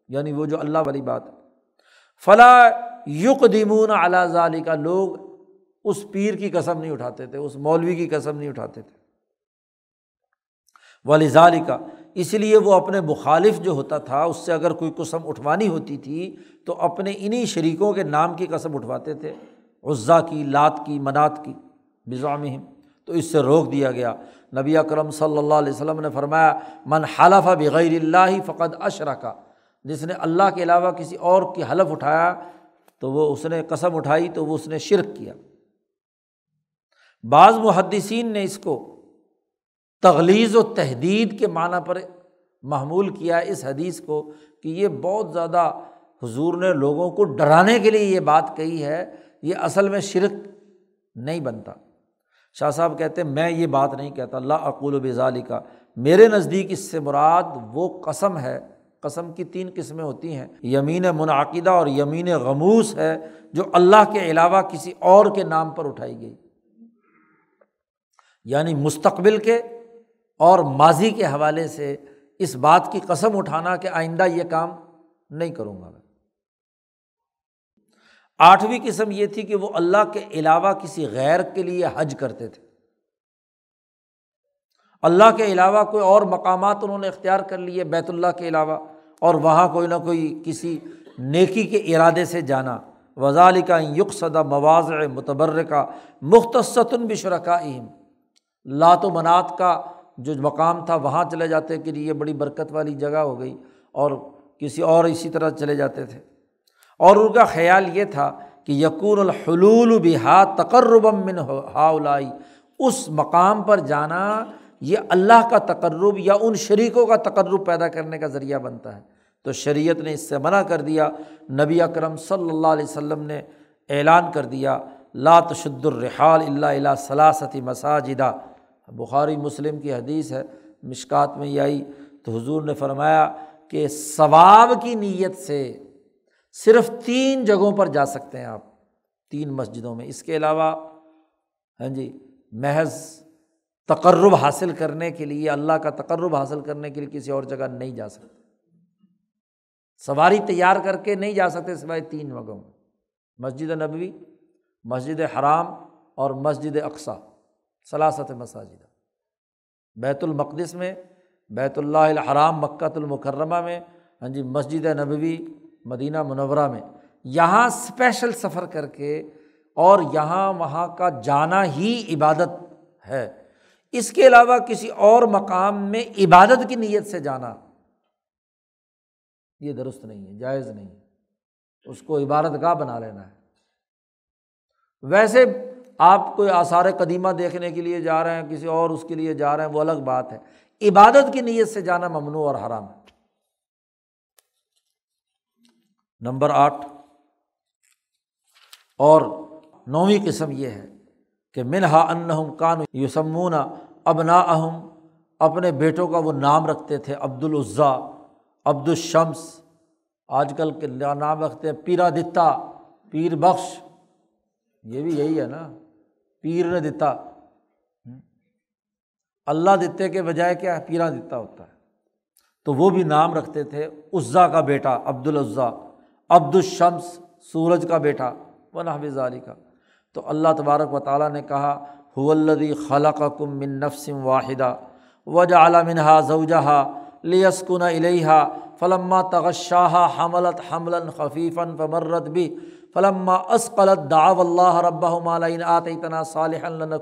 یعنی وہ جو اللہ والی بات ہے۔ فلاں یق دمون اعلیٰ ظالی کا لوگ اس پیر کی قسم نہیں اٹھاتے تھے، اس مولوی کی قسم نہیں اٹھاتے تھے۔ ولی کا اس لیے وہ اپنے مخالف جو ہوتا تھا، اس سے اگر کوئی قسم اٹھوانی ہوتی تھی، تو اپنے انہیں شریکوں کے نام کی قسم اٹھواتے تھے، عزا کی، لات کی، منات کی بزام تو اس سے روک دیا گیا۔ نبی اکرم صلی اللہ علیہ وسلم نے فرمایا، من حلف بغیر اللہ فقط اشرا کا جس نے اللہ کے علاوہ کسی اور کی حلف اٹھایا تو وہ اس نے قسم اٹھائی تو وہ اس نے شرک کیا۔ بعض محدثین نے اس کو تغلیز و تحدید کے معنیٰ پر محمول کیا اس حدیث کو کہ یہ بہت زیادہ حضور نے لوگوں کو ڈرانے کے لیے یہ بات کہی ہے، یہ اصل میں شرک نہیں بنتا۔ شاہ صاحب کہتے ہیں، میں یہ بات نہیں کہتا اللہ اقول و بزالی کا میرے نزدیک اس سے مراد وہ قسم ہے قسم کی تین قسمیں ہوتی ہیں، یمین منعقدہ اور یمین غموس ہے، جو اللہ کے علاوہ کسی اور کے نام پر اٹھائی گئی۔ یعنی مستقبل کے اور ماضی کے حوالے سے اس بات کی قسم اٹھانا کہ آئندہ یہ کام نہیں کروں گا میں۔ آٹھویں قسم یہ تھی کہ وہ اللہ کے علاوہ کسی غیر کے لیے حج کرتے تھے۔ اللہ کے علاوہ کوئی اور مقامات انہوں نے اختیار کر لیے، بیت اللہ کے علاوہ۔ اور وہاں کوئی نہ کوئی کسی نیکی کے ارادے سے جانا۔ وزال کا یق صدا مواز متبر کا مختصن بشرکا اہم لات و منات کا جو مقام تھا وہاں چلے جاتے کہ یہ بڑی برکت والی جگہ ہو گئی اور کسی اور اسی طرح چلے جاتے تھے۔ اور ان کا خیال یہ تھا کہ یقون الحلول بحا تقربم من ہاؤلائی اس مقام پر جانا یہ اللہ کا تقرب یا ان شریکوں کا تقرب پیدا کرنے کا ذریعہ بنتا ہے۔ تو شریعت نے اس سے منع کر دیا۔ نبی اکرم صلی اللہ علیہ وسلم نے اعلان کر دیا لات شد الرحال اللہ اللہ ثلاثتی مساجدہ۔ بخاری مسلم کی حدیث ہے، مشکات میں یہ آئی۔ تو حضور نے فرمایا کہ ثواب کی نیت سے صرف تین جگہوں پر جا سکتے ہیں آپ، تین مسجدوں میں۔ اس کے علاوہ ہاں جی محض تقرب حاصل کرنے کے لیے، اللہ کا تقرب حاصل کرنے کے لیے کسی اور جگہ نہیں جا سکتے۔ سواری تیار کر کے نہیں جا سکتے سوائے تین جگہوں میں۔ مسجد نبوی، مسجد حرام اور مسجد اقسا سلاست مساجد۔ بیت المقدس میں، بیت اللہ الحرام مکۃ المکرمہ میں ہاں جی مسجد نبوی مدینہ منورہ میں۔ یہاں اسپیشل سفر کر کے اور یہاں وہاں کا جانا ہی عبادت ہے۔ اس کے علاوہ کسی اور مقام میں عبادت کی نیت سے جانا۔ یہ درست نہیں ہے، جائز نہیں ہے۔ اس کو عبادت گاہ بنا لینا ہے۔ ویسے آپ کوئی آثار قدیمہ دیکھنے کے لیے جا رہے ہیں، کسی اور اس کے لیے جا رہے ہیں، وہ الگ بات ہے۔ عبادت کی نیت سے جانا ممنوع اور حرام ہے۔ نمبر آٹھ۔ اور نویں قسم یہ ہے کہ منہا ان کان یوسمون ابنا اہم اپنے بیٹوں کا وہ نام رکھتے تھے عبد العضا عبد الشمس آج کل کے نام رکھتے ہیں، پیرا دتا، پیر بخش، یہ بھی یہی ہے نا، پیر نے دتا۔ اللہ دتے کے بجائے کیا ہے؟ پیرا دتا ہوتا ہے۔ تو وہ بھی نام رکھتے تھے، عزا کا بیٹا عبد العضا عبد الشمس سورج کا بیٹا و نحوی کا تو اللہ تبارک و تعالیٰ نے کہا حلدی خلا کا کم من نفسم واحدہ وجہ عالمنہا زوجہ لیسکن علیہ فلما تغشاہ حملت حمل خفیفن فمرت بھی فلما اسقلت داو اللہ رب مالین آتنا صالح من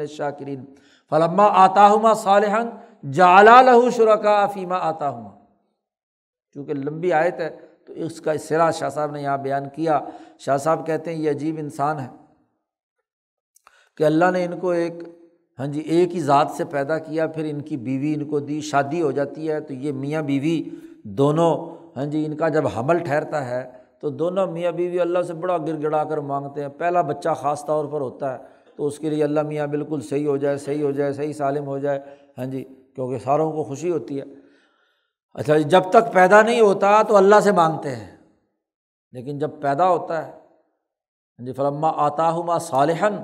الشاکرین فلما آتا ہما صالحن جالا لہو شرکا فیمہ آتا ہما چونکہ لمبی آیت ہے تو اس کا سرا شاہ صاحب نے یہاں بیان کیا شاہ صاحب کہتے ہیں یہ عجیب انسان ہے کہ اللہ نے ان کو ایک ہاں جی ایک ہی ذات سے پیدا کیا، پھر ان کی بیوی ان کو دی، شادی ہو جاتی ہے تو یہ میاں بیوی دونوں ہاں جی ان کا جب حمل ٹھہرتا ہے تو دونوں میاں بیوی اللہ سے بڑا گر گڑا کر مانگتے ہیں۔ پہلا بچہ خاص طور پر ہوتا ہے تو اس کے لیے اللہ میاں بالکل صحیح ہو جائے، صحیح ہو جائے، صحیح سالم ہو جائے ہاں جی کیونکہ ساروں کو خوشی ہوتی ہے۔ اچھا جی جب تک پیدا نہیں ہوتا تو اللہ سے مانگتے ہیں، لیکن جب پیدا ہوتا ہے ہاں جی فلما آتا ہوں ماں صالحن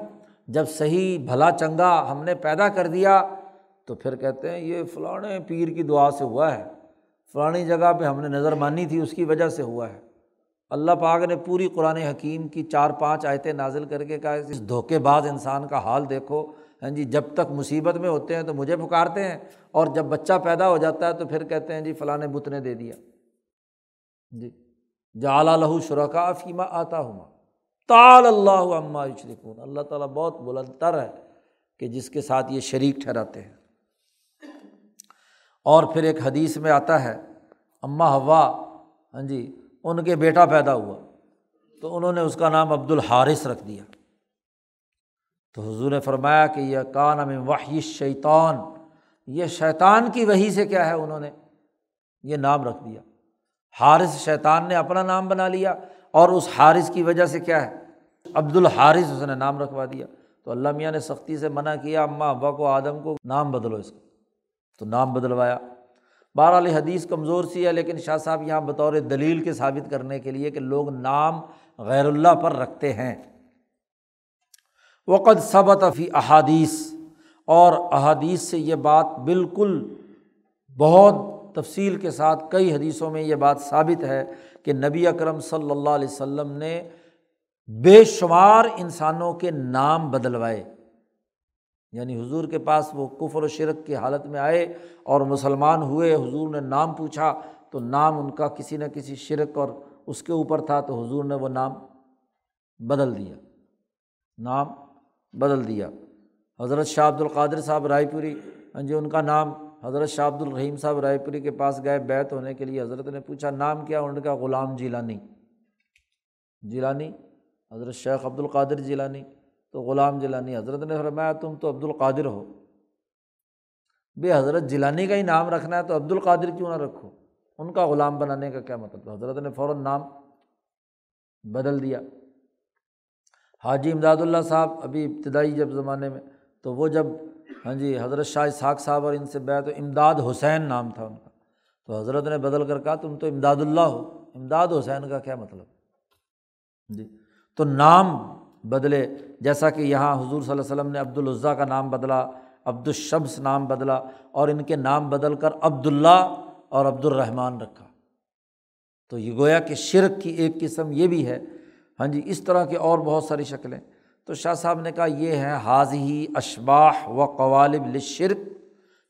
جب صحیح بھلا چنگا ہم نے پیدا کر دیا تو پھر کہتے ہیں یہ فلاں پیر کی دعا سے ہوا ہے۔ فلانی جگہ پہ ہم نے نظر مانی تھی، اس کی وجہ سے ہوا ہے۔ اللہ پاک نے پوری قرآن حکیم کی چار پانچ آیتیں نازل کر کے کہا اس دھوکے باز انسان کا حال دیکھو۔ ہاں جی جب تک مصیبت میں ہوتے ہیں تو مجھے پکارتے ہیں اور جب بچہ پیدا ہو جاتا ہے تو پھر کہتے ہیں جی فلاں بت نے دے دیا۔ جی جالا لہو شرکا فیمہ آتا ہوں تال اللہ عمّہ یشرکون۔ اللہ تعالیٰ بہت بلند تر ہے کہ جس کے ساتھ یہ شریک ٹھہراتے ہیں۔ اور پھر ایک حدیث میں آتا ہے اماں ہوا ہاں جی ان کے بیٹا پیدا ہوا۔ تو انہوں نے اس کا نام عبد الحارث رکھ دیا۔ تو حضور نے فرمایا کہ یہ کا نام وحی شیطان یہ شیطان کی وہی سے کیا ہے؟ انہوں نے یہ نام رکھ دیا۔ حارث شیطان نے اپنا نام بنا لیا۔ اور اس حارث کی وجہ سے کیا ہے؟ عبد الحارث اس نے نام رکھوا دیا۔ تو اللہ میاں نے سختی سے منع کیا، اماں، ابا کو، آدم کو، نام بدلو اس کا۔ تو نام بدلوایا۔ بہرحال حدیث کمزور سی ہے، لیکن شاہ صاحب یہاں بطور دلیل کے ثابت کرنے کے لیے کہ لوگ نام غیر اللہ پر رکھتے ہیں۔ وقت صبت فی احادیث، اور احادیث سے یہ بات بالکل بہت تفصیل کے ساتھ کئی حدیثوں میں یہ بات ثابت ہے۔ کہ نبی اکرم صلی اللہ علیہ و سلم نے بے شمار انسانوں کے نام بدلوائے۔ یعنی حضور کے پاس وہ کفر و شرک کی حالت میں آئے اور مسلمان ہوئے، حضور نے نام پوچھا تو نام ان کا کسی نہ کسی شرک اور اس کے اوپر تھا تو حضور نے وہ نام بدل دیا۔ نام بدل دیا۔ حضرت شاہ عبد القادر صاحب رائے پوری ہاں جی ان کا نام حضرت شاہ عبد الرحیم صاحب رائے پوری کے پاس گئے بیت ہونے کے لیے حضرت نے پوچھا، نام کیا؟ ان کا غلام جیلانی۔ جیلانی؟ حضرت شیخ عبد القادر جیلانی۔ تو غلام جیلانی، حضرت نے فرمایا، تم تو عبد القادر ہو۔ بے حضرت، جیلانی کا ہی نام رکھنا ہے تو عبد القادر کیوں نہ رکھو؟ ان کا غلام بنانے کا کیا مطلب؟ حضرت نے فوراً نام بدل دیا۔ حاجی امداد اللہ صاحب ابھی ابتدائی جب زمانے میں، تو وہ جب ہاں جی حضرت شاہ اسحاق صاحب اور ان سے بیت امداد حسین نام تھا ان کا۔ تو حضرت نے بدل کر کہا، تم تو امداد اللہ ہو۔ امداد حسین کا کیا مطلب؟ جی۔ تو نام بدلے، جیسا کہ یہاں حضور صلی اللہ علیہ وسلم نے عبد العضیٰ کا نام بدلا عبد الشمس نام بدلا، اور ان کے نام بدل کر عبداللہ اور عبد الرحمٰن رکھا۔ تو یہ گویا کہ شرک کی ایک قسم یہ بھی ہے۔ ہاں جی اس طرح کی اور بہت ساری شکلیں۔ تو شاہ صاحب نے کہا، یہ ہے حاضی اشباح و قوالب شرک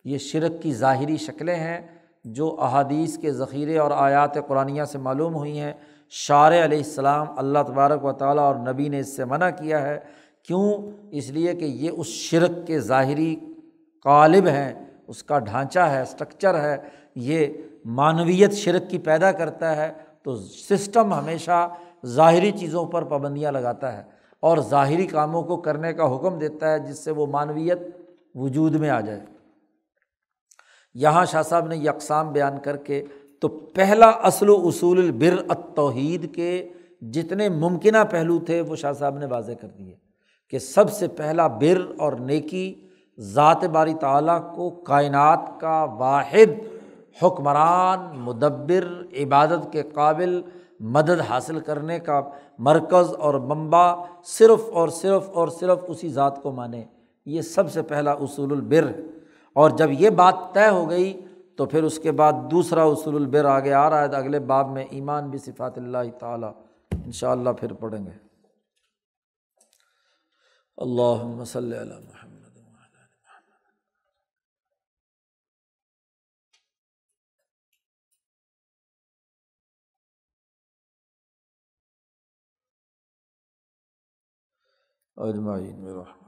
یہ شرک کی ظاہری شکلیں ہیں جو احادیث کے ذخیرے اور آیات قرآن سے معلوم ہوئی ہیں۔ شار علیہ السلام اللہ تبارک و تعالیٰ اور نبی نے اس سے منع کیا ہے۔ کیوں؟ اس لیے کہ یہ اس شرک کے ظاہری قالب ہیں۔ اس کا ڈھانچہ ہے اسٹرکچر ہے۔ یہ معنویت شرک کی پیدا کرتا ہے تو سسٹم ہمیشہ ظاہری چیزوں پر پابندیاں لگاتا ہے۔ اور ظاہری کاموں کو کرنے کا حکم دیتا ہے جس سے وہ معنویت وجود میں آ جائے۔ یہاں شاہ صاحب نے یہ اقسام بیان کر کے تو پہلا اصل و اصول البر توحید کے جتنے ممکنہ پہلو تھے وہ شاہ صاحب نے واضح کر دیے کہ سب سے پہلا بر اور نیکی ذات باری تعالیٰ کو کائنات کا واحد حکمران، مدبر، عبادت کے قابل مدد حاصل کرنے کا مرکز اور منبع صرف اور صرف اور صرف اسی ذات کو مانے۔ یہ سب سے پہلا اصول البر۔ اور جب یہ بات طے ہو گئی، تو پھر اس کے بعد دوسرا اصول البر آگے آ رہا ہے۔ تو اگلے باب میں ایمان بھی صفات اللہ تعالیٰ۔ ان شاء اللہ پھر پڑھیں گے۔ اللہ مسلم محمد اجمعین رحمۃ